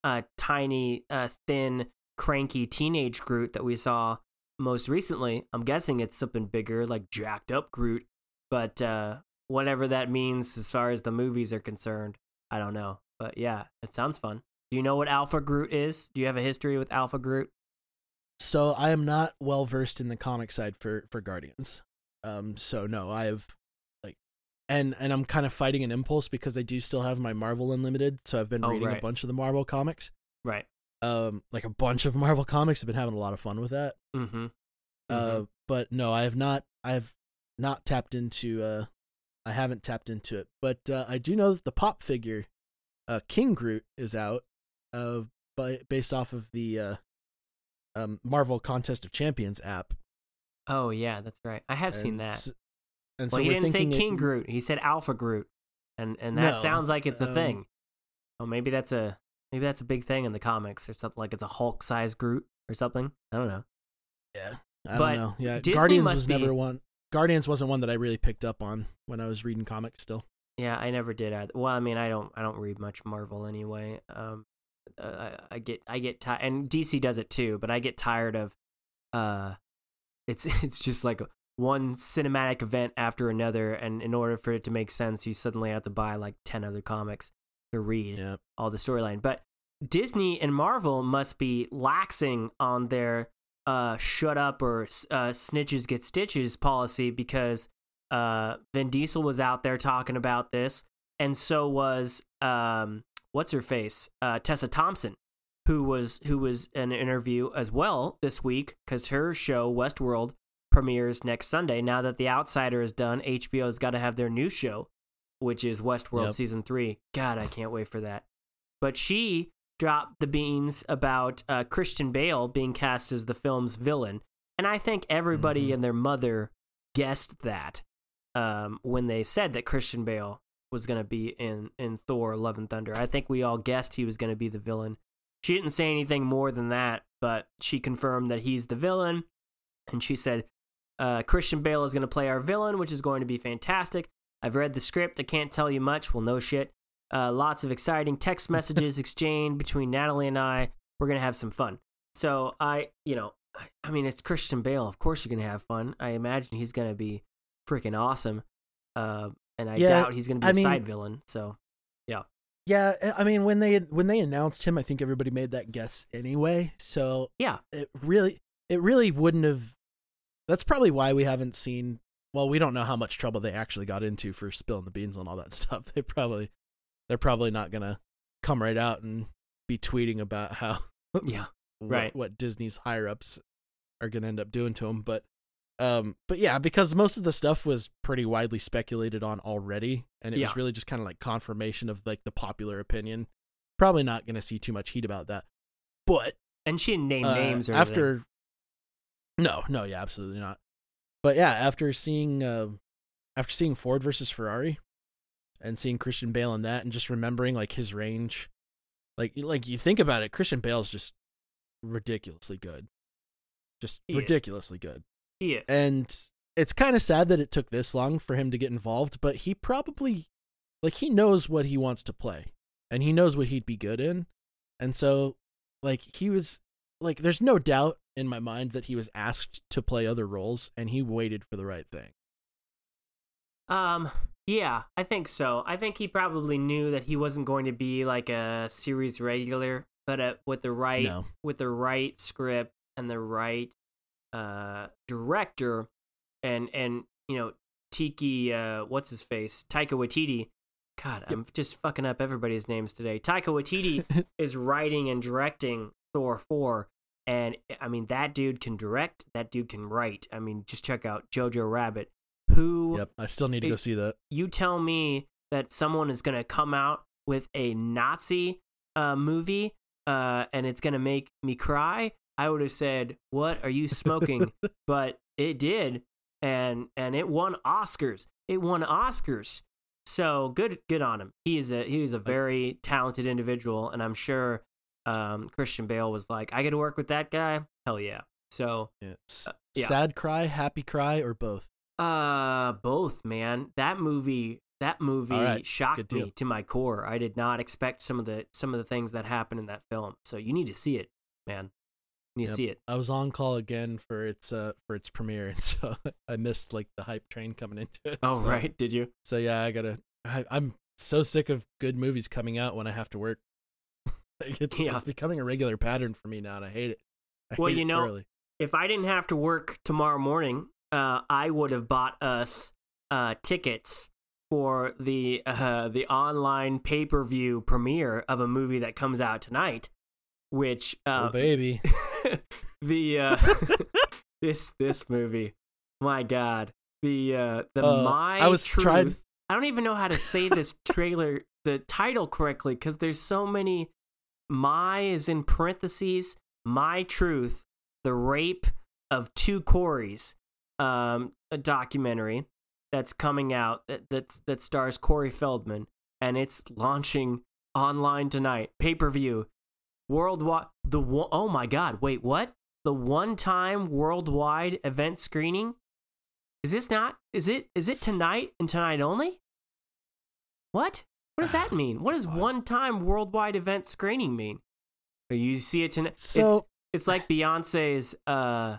S2: a tiny, uh, thin, cranky teenage Groot that we saw most recently. I'm guessing it's something bigger, like jacked up Groot. But uh, whatever that means as far as the movies are concerned, I don't know. But yeah, it sounds fun. Do you know what Alpha Groot is? Do you have a history with Alpha Groot?
S1: So I am not well versed in the comic side for for Guardians. Um, so no, I have and and I'm kind of fighting an impulse because I do still have my Marvel Unlimited. So I've been
S2: Oh,
S1: reading a bunch of the Marvel comics.
S2: Right.
S1: Um, like a bunch of Marvel comics. I've been having a lot of fun with that.
S2: Mm-hmm.
S1: Uh, but no, I have not. I've not tapped into. Uh, I haven't tapped into it, but uh, I do know that the pop figure, uh, King Groot, is out. Uh, by based off of the uh, um Marvel Contest of Champions app.
S2: Oh yeah, that's right. I have seen
S1: And
S2: that.
S1: And
S2: well,
S1: so
S2: he didn't say
S1: thinking it-
S2: King Groot. He said Alpha Groot, and and that
S1: No,
S2: sounds like it's a
S1: um,
S2: thing. Oh, maybe that's a maybe that's a big thing in the comics or something. Like it's a Hulk-sized Groot or something. I don't know.
S1: Yeah, I
S2: But
S1: don't know. Yeah,
S2: Disney
S1: Guardians was
S2: be-
S1: never one. Guardians wasn't one that I really picked up on when I was reading comics. Still,
S2: Yeah, I never did. Either. Well, I mean, I don't I don't read much Marvel anyway. Um, uh, I, I get I get tired, and DC does it too. But I get tired of, uh, it's it's just like one cinematic event after another, and in order for it to make sense, you suddenly have to buy like ten other comics to read.
S1: yeah.
S2: all the storyline. But Disney and Marvel must be laxing on their uh, shut up or uh, snitches get stitches policy because uh, Vin Diesel was out there talking about this, and so was um, what's her face uh, Tessa Thompson, who was who was in an interview as well this week because her show Westworld premieres next Sunday. Now that The Outsider is done, HBO's got to have their new show, which is Westworld
S1: Yep.
S2: season three. God, I can't wait for that. But she dropped the beans about uh, Christian Bale being cast as the film's villain, and I think everybody
S1: Mhm.
S2: and their mother guessed that um, when they said that Christian Bale was going to be in in Thor: Love and Thunder. I think we all guessed he was going to be the villain. She didn't say anything more than that, but she confirmed that he's the villain, and she said uh, Christian Bale is going to play our villain, which is going to be fantastic. I've read the script. I can't tell you much. Well, no shit. Uh, lots of exciting text messages exchanged between Natalie and I. We're gonna have some fun. So I, you know, I, mean, it's Christian Bale. Of course, you're gonna have fun. I imagine he's gonna be freaking awesome. Uh, and I
S1: Yeah,
S2: doubt he's gonna be
S1: I
S2: a
S1: mean-
S2: side villain. So
S1: Yeah, Yeah, I mean when they when they announced him, I think everybody made that guess anyway. So
S2: yeah,
S1: it really it really wouldn't have. That's probably why we haven't seen. Well, we don't know how much trouble they actually got into for spilling the beans and all that stuff. They probably they're probably not gonna come right out and be tweeting about how
S2: yeah,
S1: what,
S2: Right.
S1: what Disney's higher ups are gonna end up doing to him. But um, but yeah, because most of the stuff was pretty widely speculated on already, and it
S2: Yeah.
S1: was really just kind of like confirmation of like the popular opinion. Probably not gonna see too much heat about that. But
S2: and she didn't name
S1: uh,
S2: names or anything.
S1: No, no, yeah, absolutely not. But yeah, after seeing uh, after seeing Ford versus Ferrari, and seeing Christian Bale in that, and just remembering like his range, like like you think about it, Christian Bale's just ridiculously good, just ridiculously good,
S2: Yeah,
S1: and it's kind of sad that it took this long for him to get involved. But he probably like he knows what he wants to play. and he knows what he'd be good in. And so like he was like there's no doubt in my mind that he was asked to play other roles and he waited for the right thing.
S2: Um yeah, I think so. I think he probably knew that he wasn't going to be like a series regular, but uh, with the right
S1: No.
S2: with the right script and the right uh director and and you know Tiki uh what's his face? Taika Waititi. God, I'm just fucking up everybody's names today. Taika Waititi is writing and directing Thor 4 and I mean that dude can direct, that dude can write. I mean, just check out Jojo Rabbit. Who
S1: Yep, I still need to go see that.
S2: you tell me that someone is going to come out with a Nazi uh, movie uh, and it's going to make me cry, I would have said, "What are you smoking?" but it did, and and it won Oscars. It won Oscars. So good, good on him. He is a he is a very talented individual, and I'm sure um, Christian Bale was like, "I get to work with that guy." Hell yeah. So
S1: Yeah. S-
S2: Uh, yeah.
S1: Sad cry, happy cry, or both.
S2: Uh, both, man. That movie, that movie
S1: right,
S2: shocked me to my core. I did not expect some of the some of the things that happened in that film. So you need to see it, man. You need to see it.
S1: I was on call again for its uh for its premiere, and so I missed like the hype train coming into it.
S2: Oh,
S1: so,
S2: right. Did you?
S1: So yeah, I gotta. I, I'm so sick of good movies coming out when I have to work. Like, it's
S2: Yeah.
S1: it's becoming a regular pattern for me now, and I hate it. I
S2: Well,
S1: hate
S2: you
S1: it
S2: know,
S1: thoroughly.
S2: If I didn't have to work tomorrow morning, uh, I would have bought us uh tickets for the uh the online pay per view premiere of a movie that comes out tonight, which uh,
S1: oh baby,
S2: the uh this this movie my god the uh the
S1: Uh,
S2: my
S1: I was
S2: truth
S1: trying-
S2: i don't even know how to say this trailer the title correctly because there's so many my is in parentheses my truth the rape of two coreys um a documentary that's coming out that that's, that stars corey feldman and it's launching online tonight. Pay-per-view. Worldwide the oh my god wait what? The one time worldwide event screening? Is this not is it is it tonight and tonight only? What what does that mean what does one time worldwide event screening mean you see it tonight
S1: So-
S2: it's, it's like beyonce's uh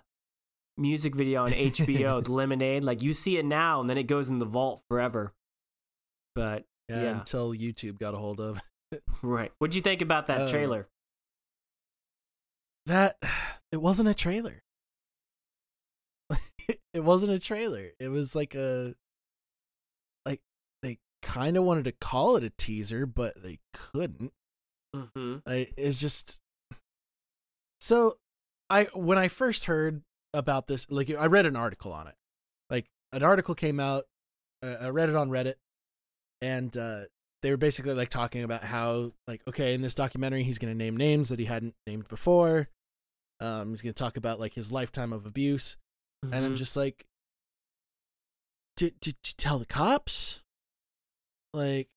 S2: music video on hbo lemonade like you see it now and then it goes in the vault forever but
S1: yeah,
S2: yeah.
S1: Until YouTube got a hold of
S2: right what'd you think about that
S1: Uh,
S2: trailer
S1: that. It wasn't a trailer. it wasn't a trailer. It was like a. Kind of wanted to call it a teaser, but they couldn't.
S2: mm-hmm
S1: I, it's just so I when I first heard about this, like I read an article on it. Like an article came out, uh, I read it on Reddit, and uh, they were basically like talking about how like okay in this documentary he's gonna name names that he hadn't named before. Um, he's gonna talk about like his lifetime of abuse, and I'm
S2: Mhm.
S1: just like, did did you tell the cops? Like,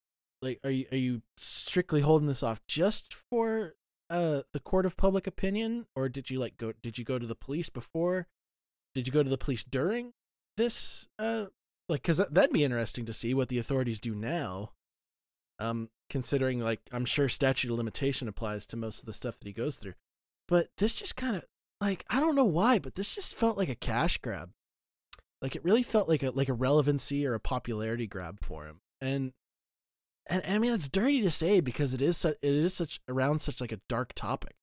S1: like are you are you strictly holding this off just for uh the court of public opinion, or did you like go did you go to the police before? Did you go to the police during this? Uh, like, that, that'd be interesting to see what the authorities do now. Um, considering like I'm sure statute of limitation applies to most of the stuff that he goes through, but this just kind of like I don't know why, but this just felt like a cash grab. Like it really felt like a like a relevancy or a popularity grab for him. And and I mean it's dirty to say because it is such it is such around such like a dark topic.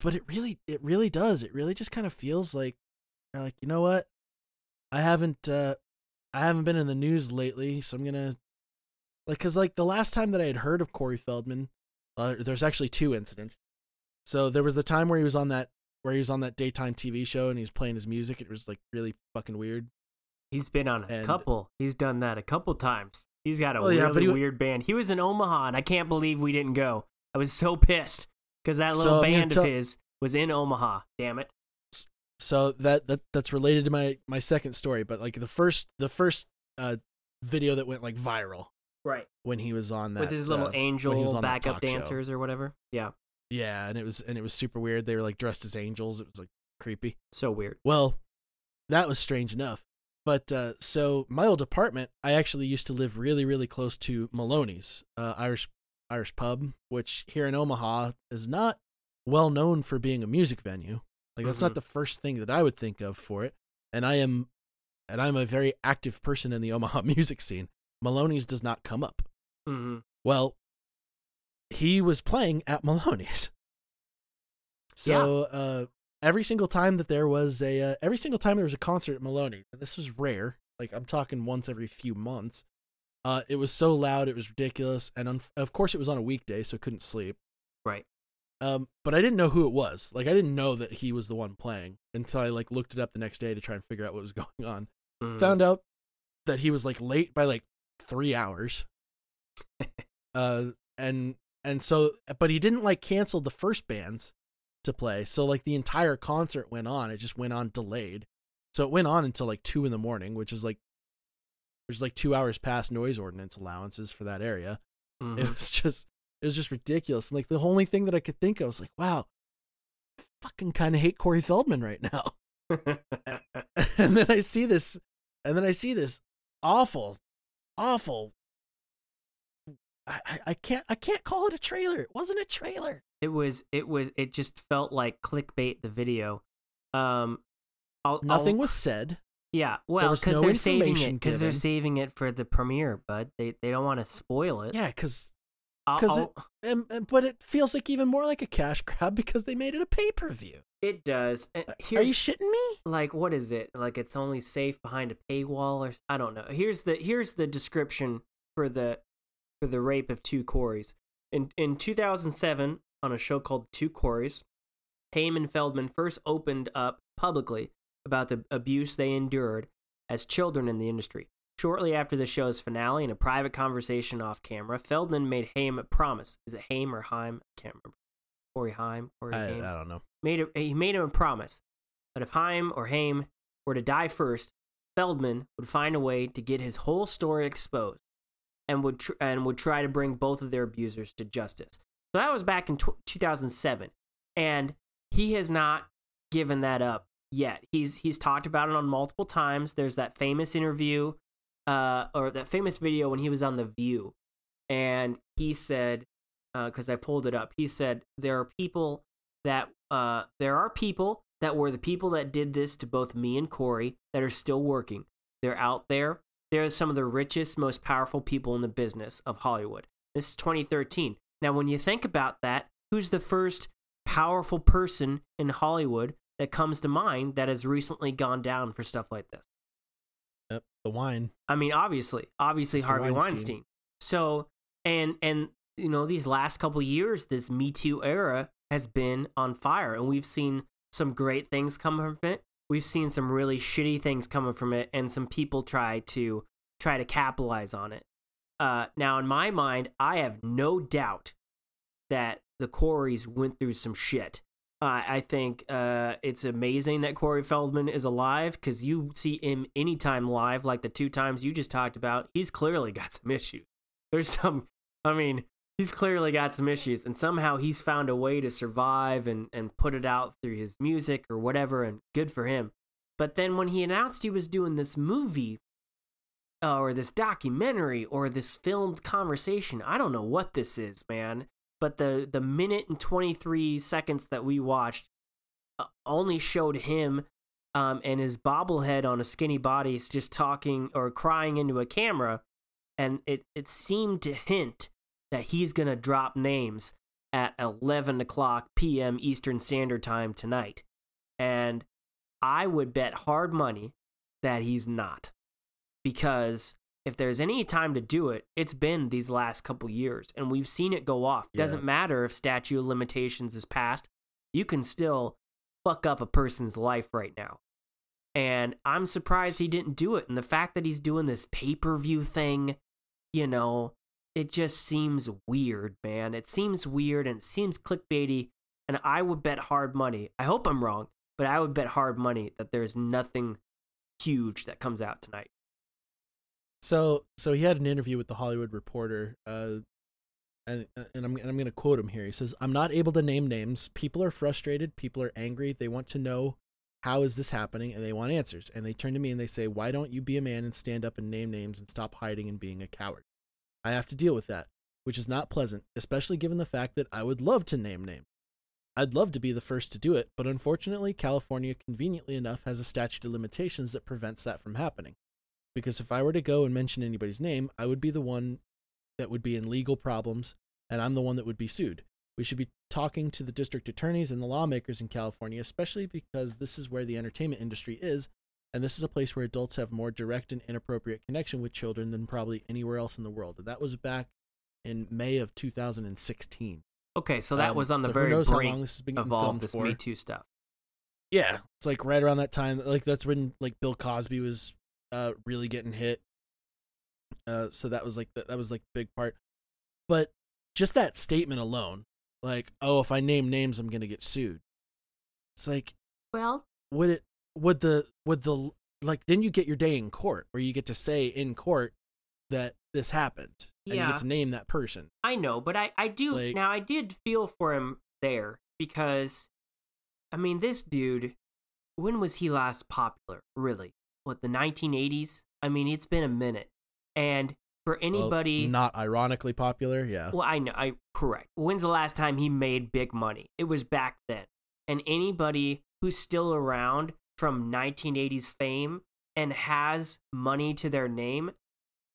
S1: But it really it really does. It really just kind of feels like like, you know what? I haven't uh I haven't been in the news lately, so I'm going to like cuz like the last time that I had heard of Corey Feldman, uh, there's actually two incidents. So there was the time where he was on that where he was on that daytime TV show and he was playing his music. It was like really fucking weird.
S2: He's been on a
S1: And-
S2: couple. He's done that a couple times. He's got a
S1: Well, yeah,
S2: really
S1: he
S2: weird band. He was in Omaha, and I can't believe we didn't go. I was so pissed because that little
S1: gonna
S2: band of his was in Omaha. Damn it!
S1: So that that that's related to my my second story, but like the first the first uh video that went like viral
S2: Right.
S1: when he was on that
S2: With his little
S1: uh,
S2: angel backup
S1: talk show.
S2: dancers or whatever. Yeah.
S1: Yeah, and it was and it was super weird. They were like dressed as angels. It was like creepy.
S2: So weird.
S1: Well, that was strange enough. But uh, so my old apartment, I actually used to live really, really close to Maloney's, uh, Irish Irish pub, which here in Omaha is not well known for being a music venue. Like that's
S2: Mm-hmm.
S1: not the first thing that I would think of for it. And I am and I'm a very active person in the Omaha music scene. Maloney's does not come up.
S2: hmm
S1: Well, he was playing at Maloney's. So uh, every single time that there was a uh, every single time there was a concert at Maloney's, and this was rare. Like I'm talking once every few months. Uh, it was so loud, it was ridiculous, and un- of course it was on a weekday, so couldn't sleep.
S2: Right.
S1: Um, but I didn't know who it was. Like I didn't know that he was the one playing until I like looked it up the next day to try and figure out what was going on.
S2: Mhm.
S1: Found out that he was like late by like three hours. uh, and and so, but he didn't like cancel the first bands to play. So like the entire concert went on. It just went on delayed. So it went on until like two in the morning, which is like, which is like two hours past noise ordinance allowances for that area.
S2: Mhm.
S1: It was just, it was just ridiculous. And like the only thing that I could think of was like, wow, I fucking kind of hate Corey Feldman right now. and then I see this, and then I see this awful, awful. I- I can't I can't call it a trailer. It wasn't a trailer.
S2: It was it was it just felt like clickbait the video. Um I'll,
S1: Nothing
S2: I'll-
S1: was said.
S2: Yeah, well, because
S1: no
S2: they're saving it because they're saving it for the premiere, bud. They they don't want to spoil it.
S1: Yeah, because 'cause it- and, and- but it feels like even more like a cash grab because they made it a pay per view.
S2: it does. And
S1: Uh, Are you shitting me?
S2: like what is it? Like it's only safe behind a paywall or I don't know. Here's the here's the description for the for the rape of two Coreys. In in 2007 on a show called Two Coreys, Haim and Feldman first opened up publicly about the abuse they endured as children in the industry. Shortly after the show's finale, in a private conversation off camera, Feldman made Haim a promise. Is it Haim or Haim? I can't remember. Corey Haim? Corey
S1: I,
S2: Haim?
S1: I don't know.
S2: made a, he made him a promise that if Haim or Haim were to die first, Feldman would find a way to get his whole story exposed and would tr- and would try to bring both of their abusers to justice. So that was back in tw 2007, and he has not given that up yet. He's he's talked about it on multiple times. There's that famous interview, uh, or that famous video when he was on The View, and he said, because I pulled it up, he said there are people that uh, there are people that were the people that did this to both me and Corey that are still working. They're out there. They're some of the richest, most powerful people in the business of Hollywood. This is 2013. Now, when you think about that, who's the first powerful person in Hollywood that comes to mind that has recently gone down for stuff like this?
S1: Yep, the wine.
S2: I mean, obviously, obviously
S1: Mr.
S2: Harvey Weinstein.
S1: Weinstein.
S2: So, and and you know, these last couple years, this Me Too era has been on fire, and we've seen some great things come from it. We've seen some really shitty things coming from it, and some people try to try to capitalize on it. Uh, now, in my mind, I have no doubt that the Coreys went through some shit. Uh, I think uh, it's amazing that Corey Feldman is alive because you see him anytime live, like the two times you just talked about. He's clearly got some issues. There's some, I mean, he's clearly got some issues, and somehow he's found a way to survive and, and put it out through his music or whatever, and good for him. But then when he announced he was doing this movie uh, or this documentary or this filmed conversation, I don't know what this is, man. But the the minute and 23 seconds that we watched uh, only showed him um, and his bobblehead on a skinny body just talking or crying into a camera, and it it seemed to hint that he's gonna drop names at 11 o'clock p.m. Eastern Standard Time tonight, and I would bet hard money that he's not, because if there's any time to do it, it's been these last couple years, and we've seen it go off.
S1: Yeah.
S2: Doesn't matter if statute of limitations is passed, you can still fuck up a person's life right now. And I'm surprised he didn't do it. And the fact that he's doing this pay per view thing, you know, it just seems weird, man. It seems weird and it seems clickbaity. And I would bet hard money. I hope I'm wrong, but I would bet hard money that there's nothing huge that comes out tonight.
S1: So so he had an interview with the Hollywood Reporter, uh, and and I'm and I'm going to quote him here. He says, "I'm not able to name names. People are frustrated. People are angry. They want to know how is this happening, and they want answers. And they turn to me and they say, "Why don't you be a man and stand up and name names and stop hiding and being a coward?" I have to deal with that. which is not pleasant, especially given the fact that I would love to name names. I'd love to be the first to do it, but unfortunately, California, conveniently enough, has a statute of limitations that prevents that from happening. Because if I were to go and mention anybody's name, I would be the one that would be in legal problems, and I'm the one that would be sued. We should be talking to the district attorneys and the lawmakers in California, especially because this is where the entertainment industry is, and this is a place where adults have more direct and inappropriate connection with children than probably anywhere else in the world. And that was back in May of 2016.
S2: Okay, so that
S1: Um,
S2: was on the
S1: so
S2: very
S1: knows how long this has been
S2: of all this
S1: for.
S2: Me Too stuff.
S1: Yeah, it's like right around that time. Like that's when like Bill Cosby was uh really getting hit. Uh, so that was like the, that was like the big part. But just that statement alone, like, oh, if I name names, I'm gonna get sued. It's like,
S2: Well,
S1: would it? Would the? Would the? Like, then you get your day in court, where you get to say in court that this happened, and you get to name that person.
S2: I know, but I I do
S1: Like-
S2: now. I did feel for him there because, I mean, this dude. When was he last popular? Really? What the 1980s? I mean, it's been a minute, and for
S1: Well,
S2: anybody,
S1: not ironically popular, yeah.
S2: Well, I know, I correct. When's the last time he made big money? It was back then. And anybody who's still around from 1980s fame and has money to their name,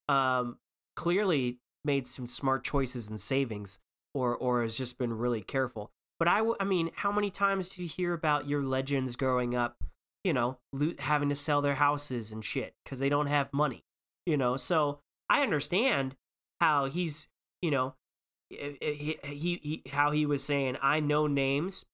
S2: um, clearly made some smart choices and savings, or or has just been really careful. But I, w- I mean, how many times do you hear about your legends growing up? You know, lo- having to sell their houses and shit because they don't have money. You know, so I understand how he's, you know, eh, eh, he, eh, he, he how he was saying, I know names,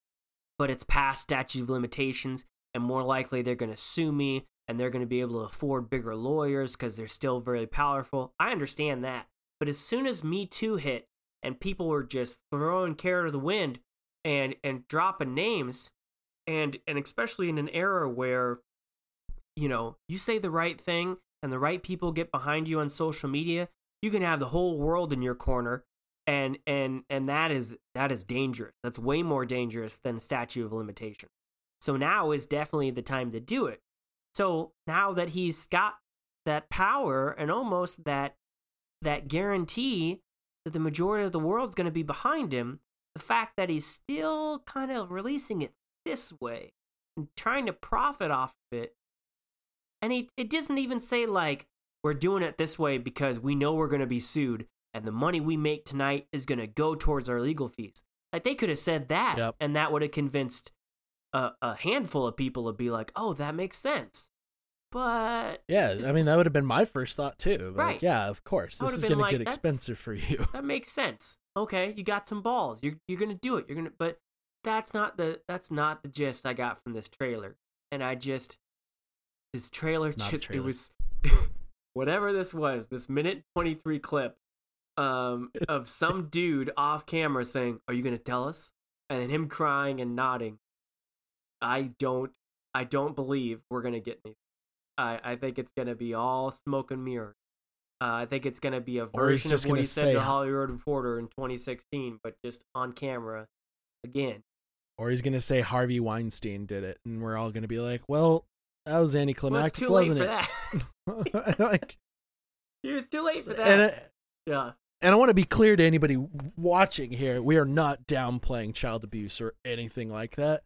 S2: but it's past statute of limitations, and more likely they're going to sue me, and they're going to be able to afford bigger lawyers because they're still very powerful. I understand that, but as soon as Me Too hit, and people were just throwing care to the wind, and and dropping names, and and especially in an era where, you know, you say the right thing and the right people get behind you on social media, you can have the whole world in your corner and and and that is that is dangerous. That's way more dangerous than statute of limitation. So now is definitely the time to do it. So now that he's got that power and almost that that guarantee that the majority of the world's going to be behind him the fact that he's still kind of releasing it this way and trying to profit off of it and he it doesn't even say like we're doing it this way because we know we're going to be sued and the money we make tonight is going to go towards our legal fees. Like they could have said that
S1: Yep.
S2: and that would have convinced a, a handful of people to be like, "Oh, that makes sense." But
S1: Yeah, I mean that would have been my first thought too.
S2: Right.
S1: Like, yeah, of course. This is going
S2: like,
S1: to get expensive for you.
S2: that makes sense. Okay, you got some balls. You're you're going to do it. You're going to but that's not the that's not the gist I got from this trailer. And I just this trailer
S1: Not
S2: just
S1: trailer.
S2: it was whatever this was, this minute 23 clip um of some dude off camera saying, "Are you going to tell us?" and then him crying and nodding. I don't I don't believe we're going to get anything. I I think it's going to be all smoke and mirrors. Uh, I think it's going to be a version of what he said to Hollywood Reporter in 2016, but just on camera again.
S1: Or he's going to say Harvey Weinstein did it, and we're all going to be like, "Well, that was
S2: Well,
S1: anticlimactic,
S2: too
S1: wasn't
S2: for
S1: it?"
S2: that.
S1: like,
S2: it was too late for that.
S1: and, uh,
S2: yeah.
S1: and I want to be clear to anybody watching here: we are not downplaying child abuse or anything like that.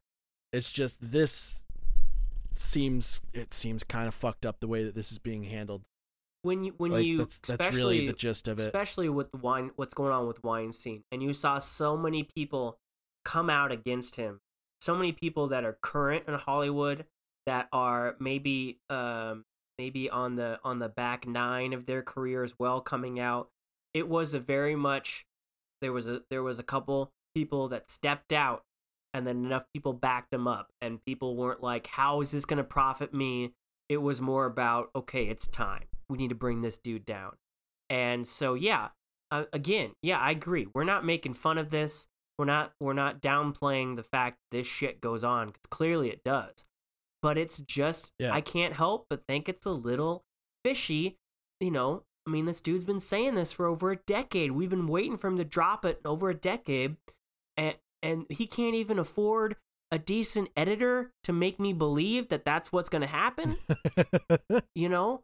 S1: It's just this seems it seems kind of fucked up the way that this is being handled.
S2: When you when
S1: Like,
S2: you
S1: that's that's really the gist of it.
S2: especially with the wine what's going on with Weinstein and you saw so many people come out against him. So many people that are current in Hollywood that are maybe um maybe on the on the back nine of their career as well coming out. It was a very much there was a there was a couple people that stepped out and then enough people backed them up and people weren't like how is this going to profit me? It was more about okay it's time. We need to bring this dude down. And so yeah uh, again yeah i agree. We're not making fun of this we're not we're not downplaying the fact this shit goes on because clearly it does. But it's just
S1: Yeah.
S2: i can't help but think it's a little fishy you know? I mean this dude's been saying this for over a decade. We've been waiting for him to drop it over a decade and and he can't even afford a decent editor to make me believe that that's what's going to happen you know?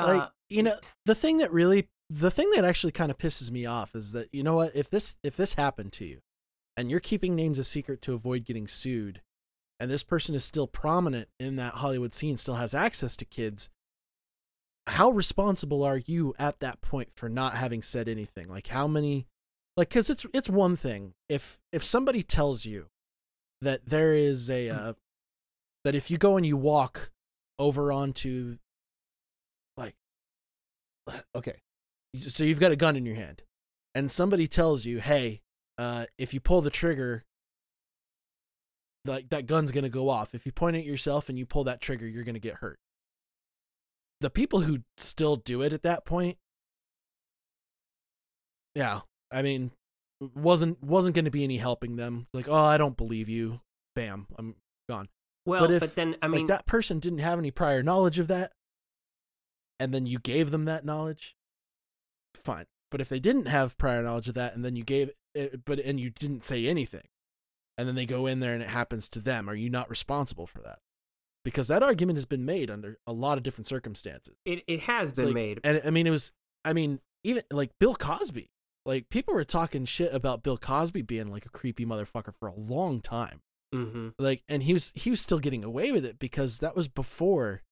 S1: Like
S2: Uh,
S1: you know the thing that really the thing that actually kind of pisses me off is that you know what if this if this happened to you and you're keeping names a secret to avoid getting sued and this person is still prominent in that Hollywood scene still has access to kids how responsible are you at that point for not having said anything? Like how many like cuz it's it's one thing if if somebody tells you that there is a uh, that if you go and you walk over onto like okay so you've got a gun in your hand and somebody tells you hey uh if you pull the trigger like that gun's going to go off. If you point at yourself and you pull that trigger you're going to get hurt. The people who still do it at that point yeah i mean wasn't wasn't going to be any helping them. Like oh i don't believe you. Bam i'm gone.
S2: Well but, if, but then i mean
S1: like, that person didn't have any prior knowledge of that and then you gave them that knowledge fine. But if they didn't have prior knowledge of that and then you gave it but and you didn't say anything. And then they go in there and it happens to them. Are you not responsible for that? Because that argument has been made under a lot of different circumstances.
S2: It, it has it's been
S1: like,
S2: made.
S1: and i mean it was i mean even like bill cosby. Like people were talking shit about bill cosby being like a creepy motherfucker for a long time.
S2: Mm-hmm.
S1: like and he was he was still getting away with it because that was before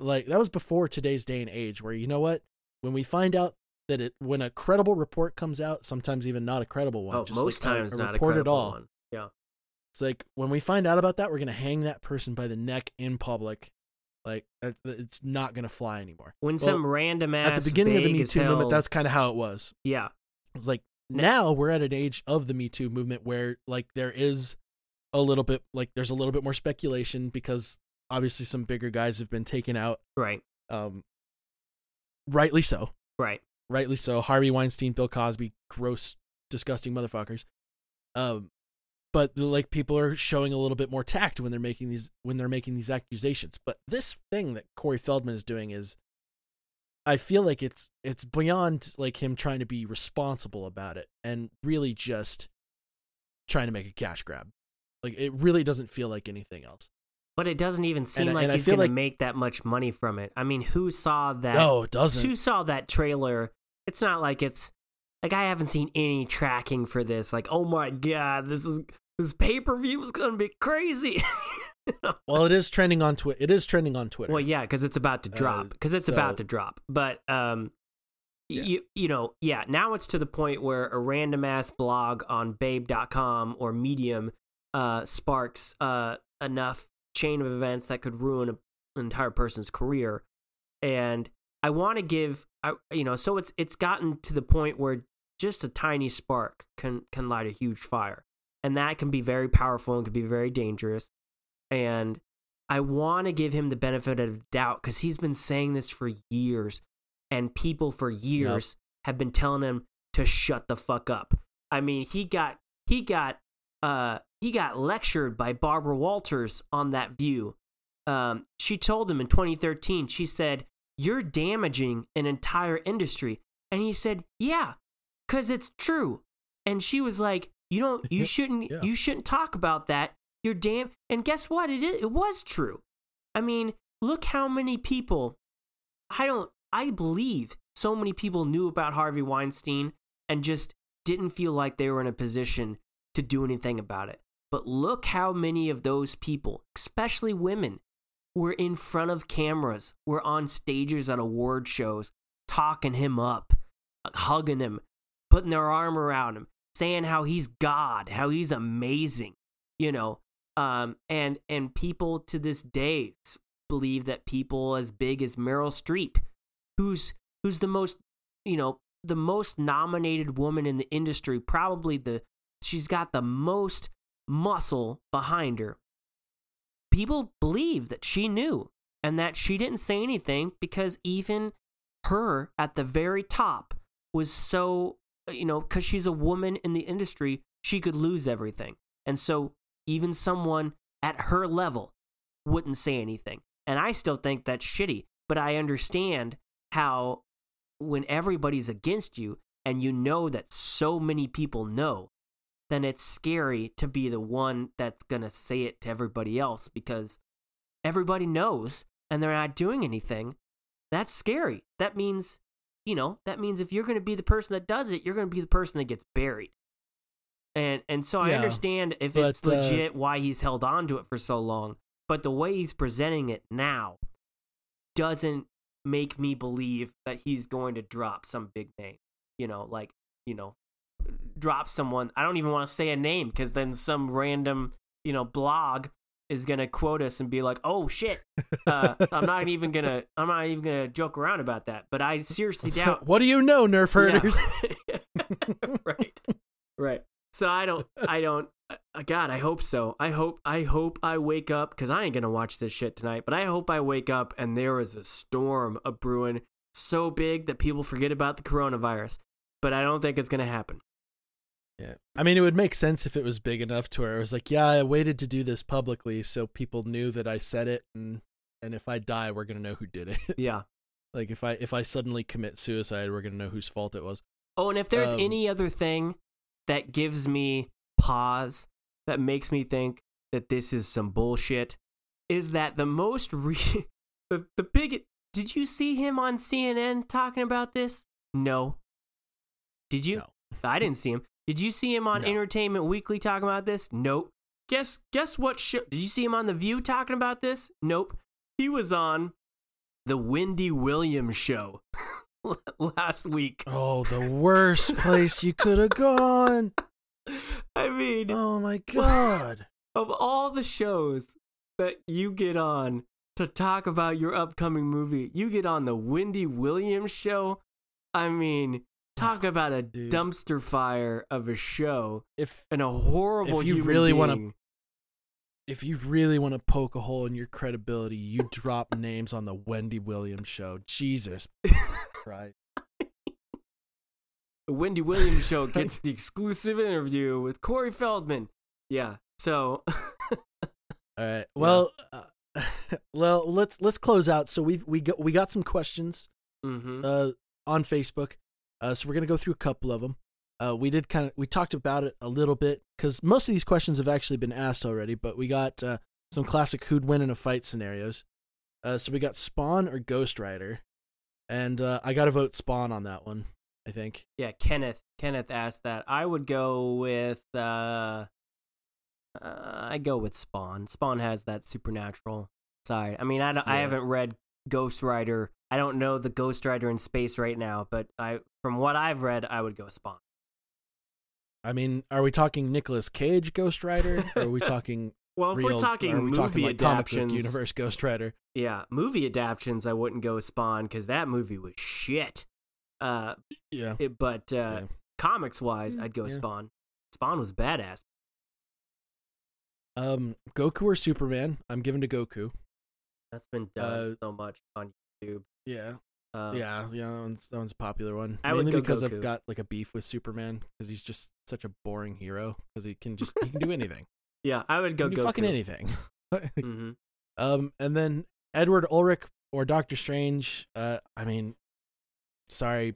S1: like that was before today's day and age where you know what? When we find out that it when a credible report comes out sometimes even not a credible one
S2: oh,
S1: just
S2: most
S1: like
S2: times
S1: a,
S2: a not
S1: report
S2: a
S1: at all.
S2: one. yeah.
S1: It's like when we find out about that we're gonna hang that person by the neck in public like it's not gonna fly anymore.
S2: When well, some random ass
S1: at the beginning of the me too
S2: hell...
S1: movement that's kind of how it was.
S2: Yeah.
S1: It's like now we're at an age of the me too movement where like there is a little bit like there's a little bit more speculation because obviously some bigger guys have been taken out.
S2: Right.
S1: Um rightly so.
S2: Right
S1: rightly so. Harvey Weinstein, Bill Cosby, gross, disgusting motherfuckers. Um, but like people are showing a little bit more tact when they're making these when they're making these accusations. But this thing that Corey Feldman is doing is, I feel like it's it's beyond like him trying to be responsible about it and really just trying to make a cash grab. Like it really doesn't feel like anything else.
S2: But it doesn't even seem and, like and he's going like, to make that much money from it. I mean, who saw that?
S1: No, it doesn't.
S2: Who saw that trailer? It's not like it's like I haven't seen any tracking for this. Like, oh my god, this is this pay per view is going to be crazy.
S1: well, it is trending on Twitter. It is trending on Twitter.
S2: Well, yeah, because it's about to drop. Because uh, it's so, about to drop. But um, yeah. you you know, yeah. Now it's to the point where a random ass blog on Babe.com or Medium uh sparks uh enough chain of events that could ruin a, an entire person's career. And I want to give, I, you know, so it's it's gotten to the point where just a tiny spark can can light a huge fire, and that can be very powerful and can be very dangerous. And I want to give him the benefit of doubt because he's been saying this for years, and people for years yep. have been telling him to shut the fuck up. I mean, he got he got uh he got lectured by Barbara Walters on that view. Um, she told him in 2013, she said, You're damaging an entire industry. And he said, Yeah, because it's true. And she was like, You don't, you shouldn't, yeah. you shouldn't talk about that. You're damn. And guess what? It, is, it was true. I mean, look how many people, I don't, I believe so many people knew about Harvey Weinstein and just didn't feel like they were in a position to do anything about it. But look how many of those people, especially women, were in front of cameras, were on stages at award shows, talking him up, hugging him, putting their arm around him, saying how he's God, how he's amazing, you know. Um, and and people to this day believe that people as big as Meryl Streep, who's who's the most, you know, the most nominated woman in the industry, probably the she's got the most muscle behind her. People believe that she knew and that she didn't say anything because even her at the very top was so, you know, because she's a woman in the industry, she could lose everything. And so even someone at her level wouldn't say anything. And I still think that's shitty, but I understand how when everybody's against you and you know that so many people know then it's scary to be the one that's going to say it to everybody else because everybody knows and they're not doing anything. That's scary. That means you know, that means if you're going to be the person that does it, you're going to be the person that gets buried. And and so I understand if
S1: but,
S2: it's
S1: uh,
S2: legit why he's held on to it for so long, but the way he's presenting it now doesn't make me believe that he's going to drop some big name. You know, like, you know, drop someone. I don't even want to say a name because then some random, you know, blog is gonna quote us and be like, "Oh shit." Uh, I'm not even gonna. I'm not even gonna joke around about that. But I seriously doubt.
S1: what do you know, Nerf herders?
S2: Yeah. right. Right. So I don't. I don't. Uh, God, I hope so. I hope. I hope I wake up because I ain't gonna watch this shit tonight. But I hope I wake up and there is a storm a brewing so big that people forget about the coronavirus. But I don't think it's gonna happen.
S1: Yeah. I mean, it would make sense if it was big enough to where it was like, yeah, I waited to do this publicly so people knew that I said it and and if I die, we're going to know who did it.
S2: Yeah.
S1: like if I if I suddenly commit suicide, we're going to know whose fault it was.
S2: Oh, and if there's
S1: Um,
S2: any other thing that gives me pause, that makes me think that this is some bullshit, is that the most re- the the big. Did you see him on CNN talking about this? No. Did you?
S1: No.
S2: I didn't see him. Did you see him on
S1: No.
S2: Entertainment Weekly talking about this? Nope. Guess guess what show? Did you see him on The View talking about this? Nope. He was on the Wendy Williams show last week.
S1: Oh, the worst place you could have gone.
S2: I mean,
S1: Oh my god.
S2: of all the shows that you get on to talk about your upcoming movie, you get on the Wendy Williams show. I mean, talk about a
S1: dude.
S2: dumpster fire of a show
S1: If
S2: and a horrible
S1: If you really wanna- if you really want to poke a hole in your credibility, you drop names on the Wendy Williams show. Jesus Christ.
S2: The Wendy Williams show gets the exclusive interview with Corey Feldman. Yeah. So,
S1: All right. Well, uh, well, let's let's close out. So we we got we got some questions
S2: hmm
S1: uh on Facebook. Uh so we're going to go through a couple of them. Uh we did kind of we talked about it a little bit cuz most of these questions have actually been asked already, but we got uh some classic who'd win in a fight scenarios. Uh so we got Spawn or Ghost Rider. And uh I got to vote Spawn on that one, I think.
S2: yeah, Kenneth. Kenneth asked that. I would go with. uh uh, I go with Spawn. Spawn has that supernatural side. I mean, I, don't- I haven't read Ghost Rider. I don't know the Ghost Rider in space right now, but I from what I've read, I would go Spawn.
S1: I mean, are we talking Nicolas Cage Ghost Rider or are we talking
S2: Well, if
S1: real,
S2: we're talking
S1: are we
S2: movie
S1: talking like comic
S2: adaptations,
S1: universe Ghost Rider?
S2: yeah, movie adaptions, I wouldn't go Spawn because that movie was shit. Uh,
S1: Yeah.
S2: it- but uh,
S1: Yeah.
S2: comics wise,
S1: Mm,
S2: I'd go
S1: yeah.
S2: Spawn. Spawn was badass.
S1: Um Goku or Superman? I'm giving to Goku.
S2: That's been done
S1: Uh,
S2: so much on YouTube.
S1: Yeah.
S2: Uh,
S1: yeah, yeah, that one's, that one's a popular one.
S2: I would
S1: Mainly
S2: go
S1: because
S2: Goku.
S1: I've got like a beef with Superman because he's just such a boring hero because he can just he can do anything.
S2: yeah, I would go
S1: he can do
S2: Goku.
S1: fucking anything.
S2: hmm
S1: um, and then Edward Elric or Doctor Strange. Uh, I mean, sorry,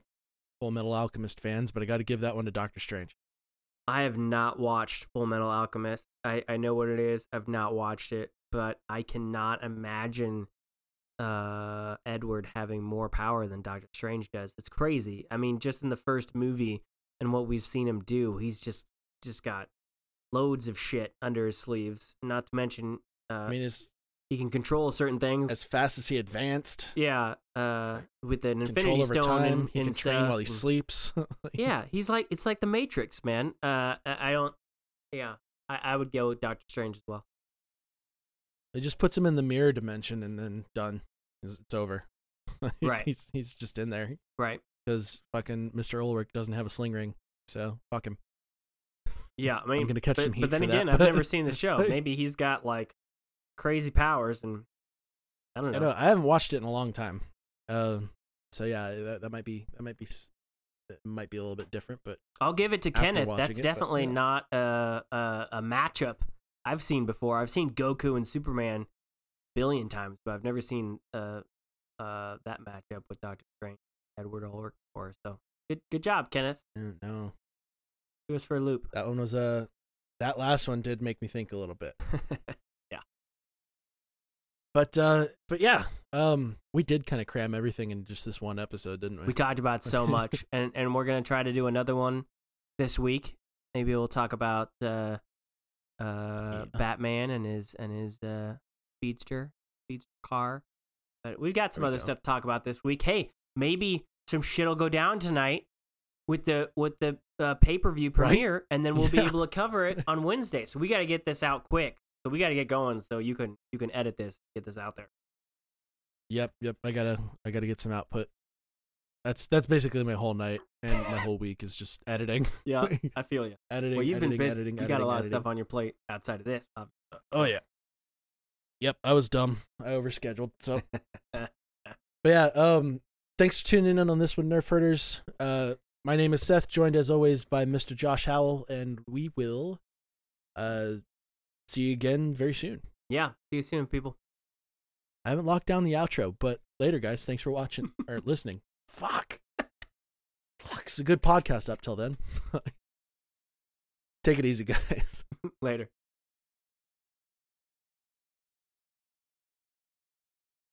S1: Full Metal Alchemist fans, but I got to give that one to Doctor Strange.
S2: I have not watched Full Metal Alchemist. I, I know what it is. I've not watched it, but I cannot imagine uh, Edward having more power than Doctor Strange does. It's crazy. I mean, just in the first movie and what we've seen him do, he's just just got loads of shit under his sleeves. Not to mention, uh,
S1: I mean, as
S2: he can control certain things.
S1: as fast as he advanced,
S2: yeah, uh, with an
S1: control
S2: Infinity
S1: over
S2: Stone
S1: time,
S2: and,
S1: he
S2: and
S1: can train while he sleeps.
S2: yeah, he's like it's like the Matrix, man. Uh, I I don't. Yeah, I, I would go with Doctor Strange as well.
S1: It just puts him in the mirror dimension and then done. It's over.
S2: Right.
S1: he's he's just in there
S2: Right.
S1: because fucking Mr. Elric doesn't have a sling ring, so fuck him.
S2: Yeah, I mean, I'm
S1: gonna catch
S2: but,
S1: some heat
S2: but then
S1: for that,
S2: again, I've
S1: but-
S2: never seen the show. Maybe he's got like crazy powers, and I don't know.
S1: I know I haven't watched it in a long time. Uh, so yeah, that, that might be that might be it might be a little bit different, but
S2: I'll give it to Kenneth. That's
S1: it, but,
S2: definitely
S1: yeah.
S2: not a, a a matchup I've seen before. I've seen Goku and Superman billion times, but I've never seen uh uh that matchup with Doctor Strange, Edward Elric before. So good good job, Kenneth.
S1: no,
S2: It was for a loop.
S1: that one was uh, that last one did make me think a little bit.
S2: yeah.
S1: But uh, but yeah, um, we did kind of cram everything in just this one episode, didn't we?
S2: We talked about so much, and and we're gonna try to do another one this week. Maybe we'll talk about uh, uh,
S1: Yeah.
S2: Batman and his and his uh, speedster, speedster car. But we've got some
S1: There
S2: other stuff to talk about this week. Hey, maybe some shit'll go down tonight with the with the uh, pay per view
S1: Right?
S2: premiere, and then we'll be able to cover it on Wednesday. So we got to get this out quick. So we got to get going so you can you can edit this, get this out there.
S1: Yep, yep. I gotta, I gotta get some output. That's that's basically my whole night and my whole week is just editing.
S2: Yeah, I feel you.
S1: editing.
S2: Well, you've
S1: editing,
S2: been busy.
S1: editing,
S2: you
S1: editing,
S2: got a lot
S1: editing.
S2: of stuff on your plate outside of this. ob-
S1: Oh yeah. Yep, I was dumb. I overscheduled. So, but yeah. Um, thanks for tuning in on this one, Nerf Herders. Uh, my name is Seth, joined as always by Mr. Josh Howell, and we will, uh, see you again very soon.
S2: Yeah. See you soon, people.
S1: I haven't locked down the outro, but later, guys. Thanks for watching or listening. Fuck. Fuck. It's a good podcast up till then. Take it easy, guys.
S2: Later.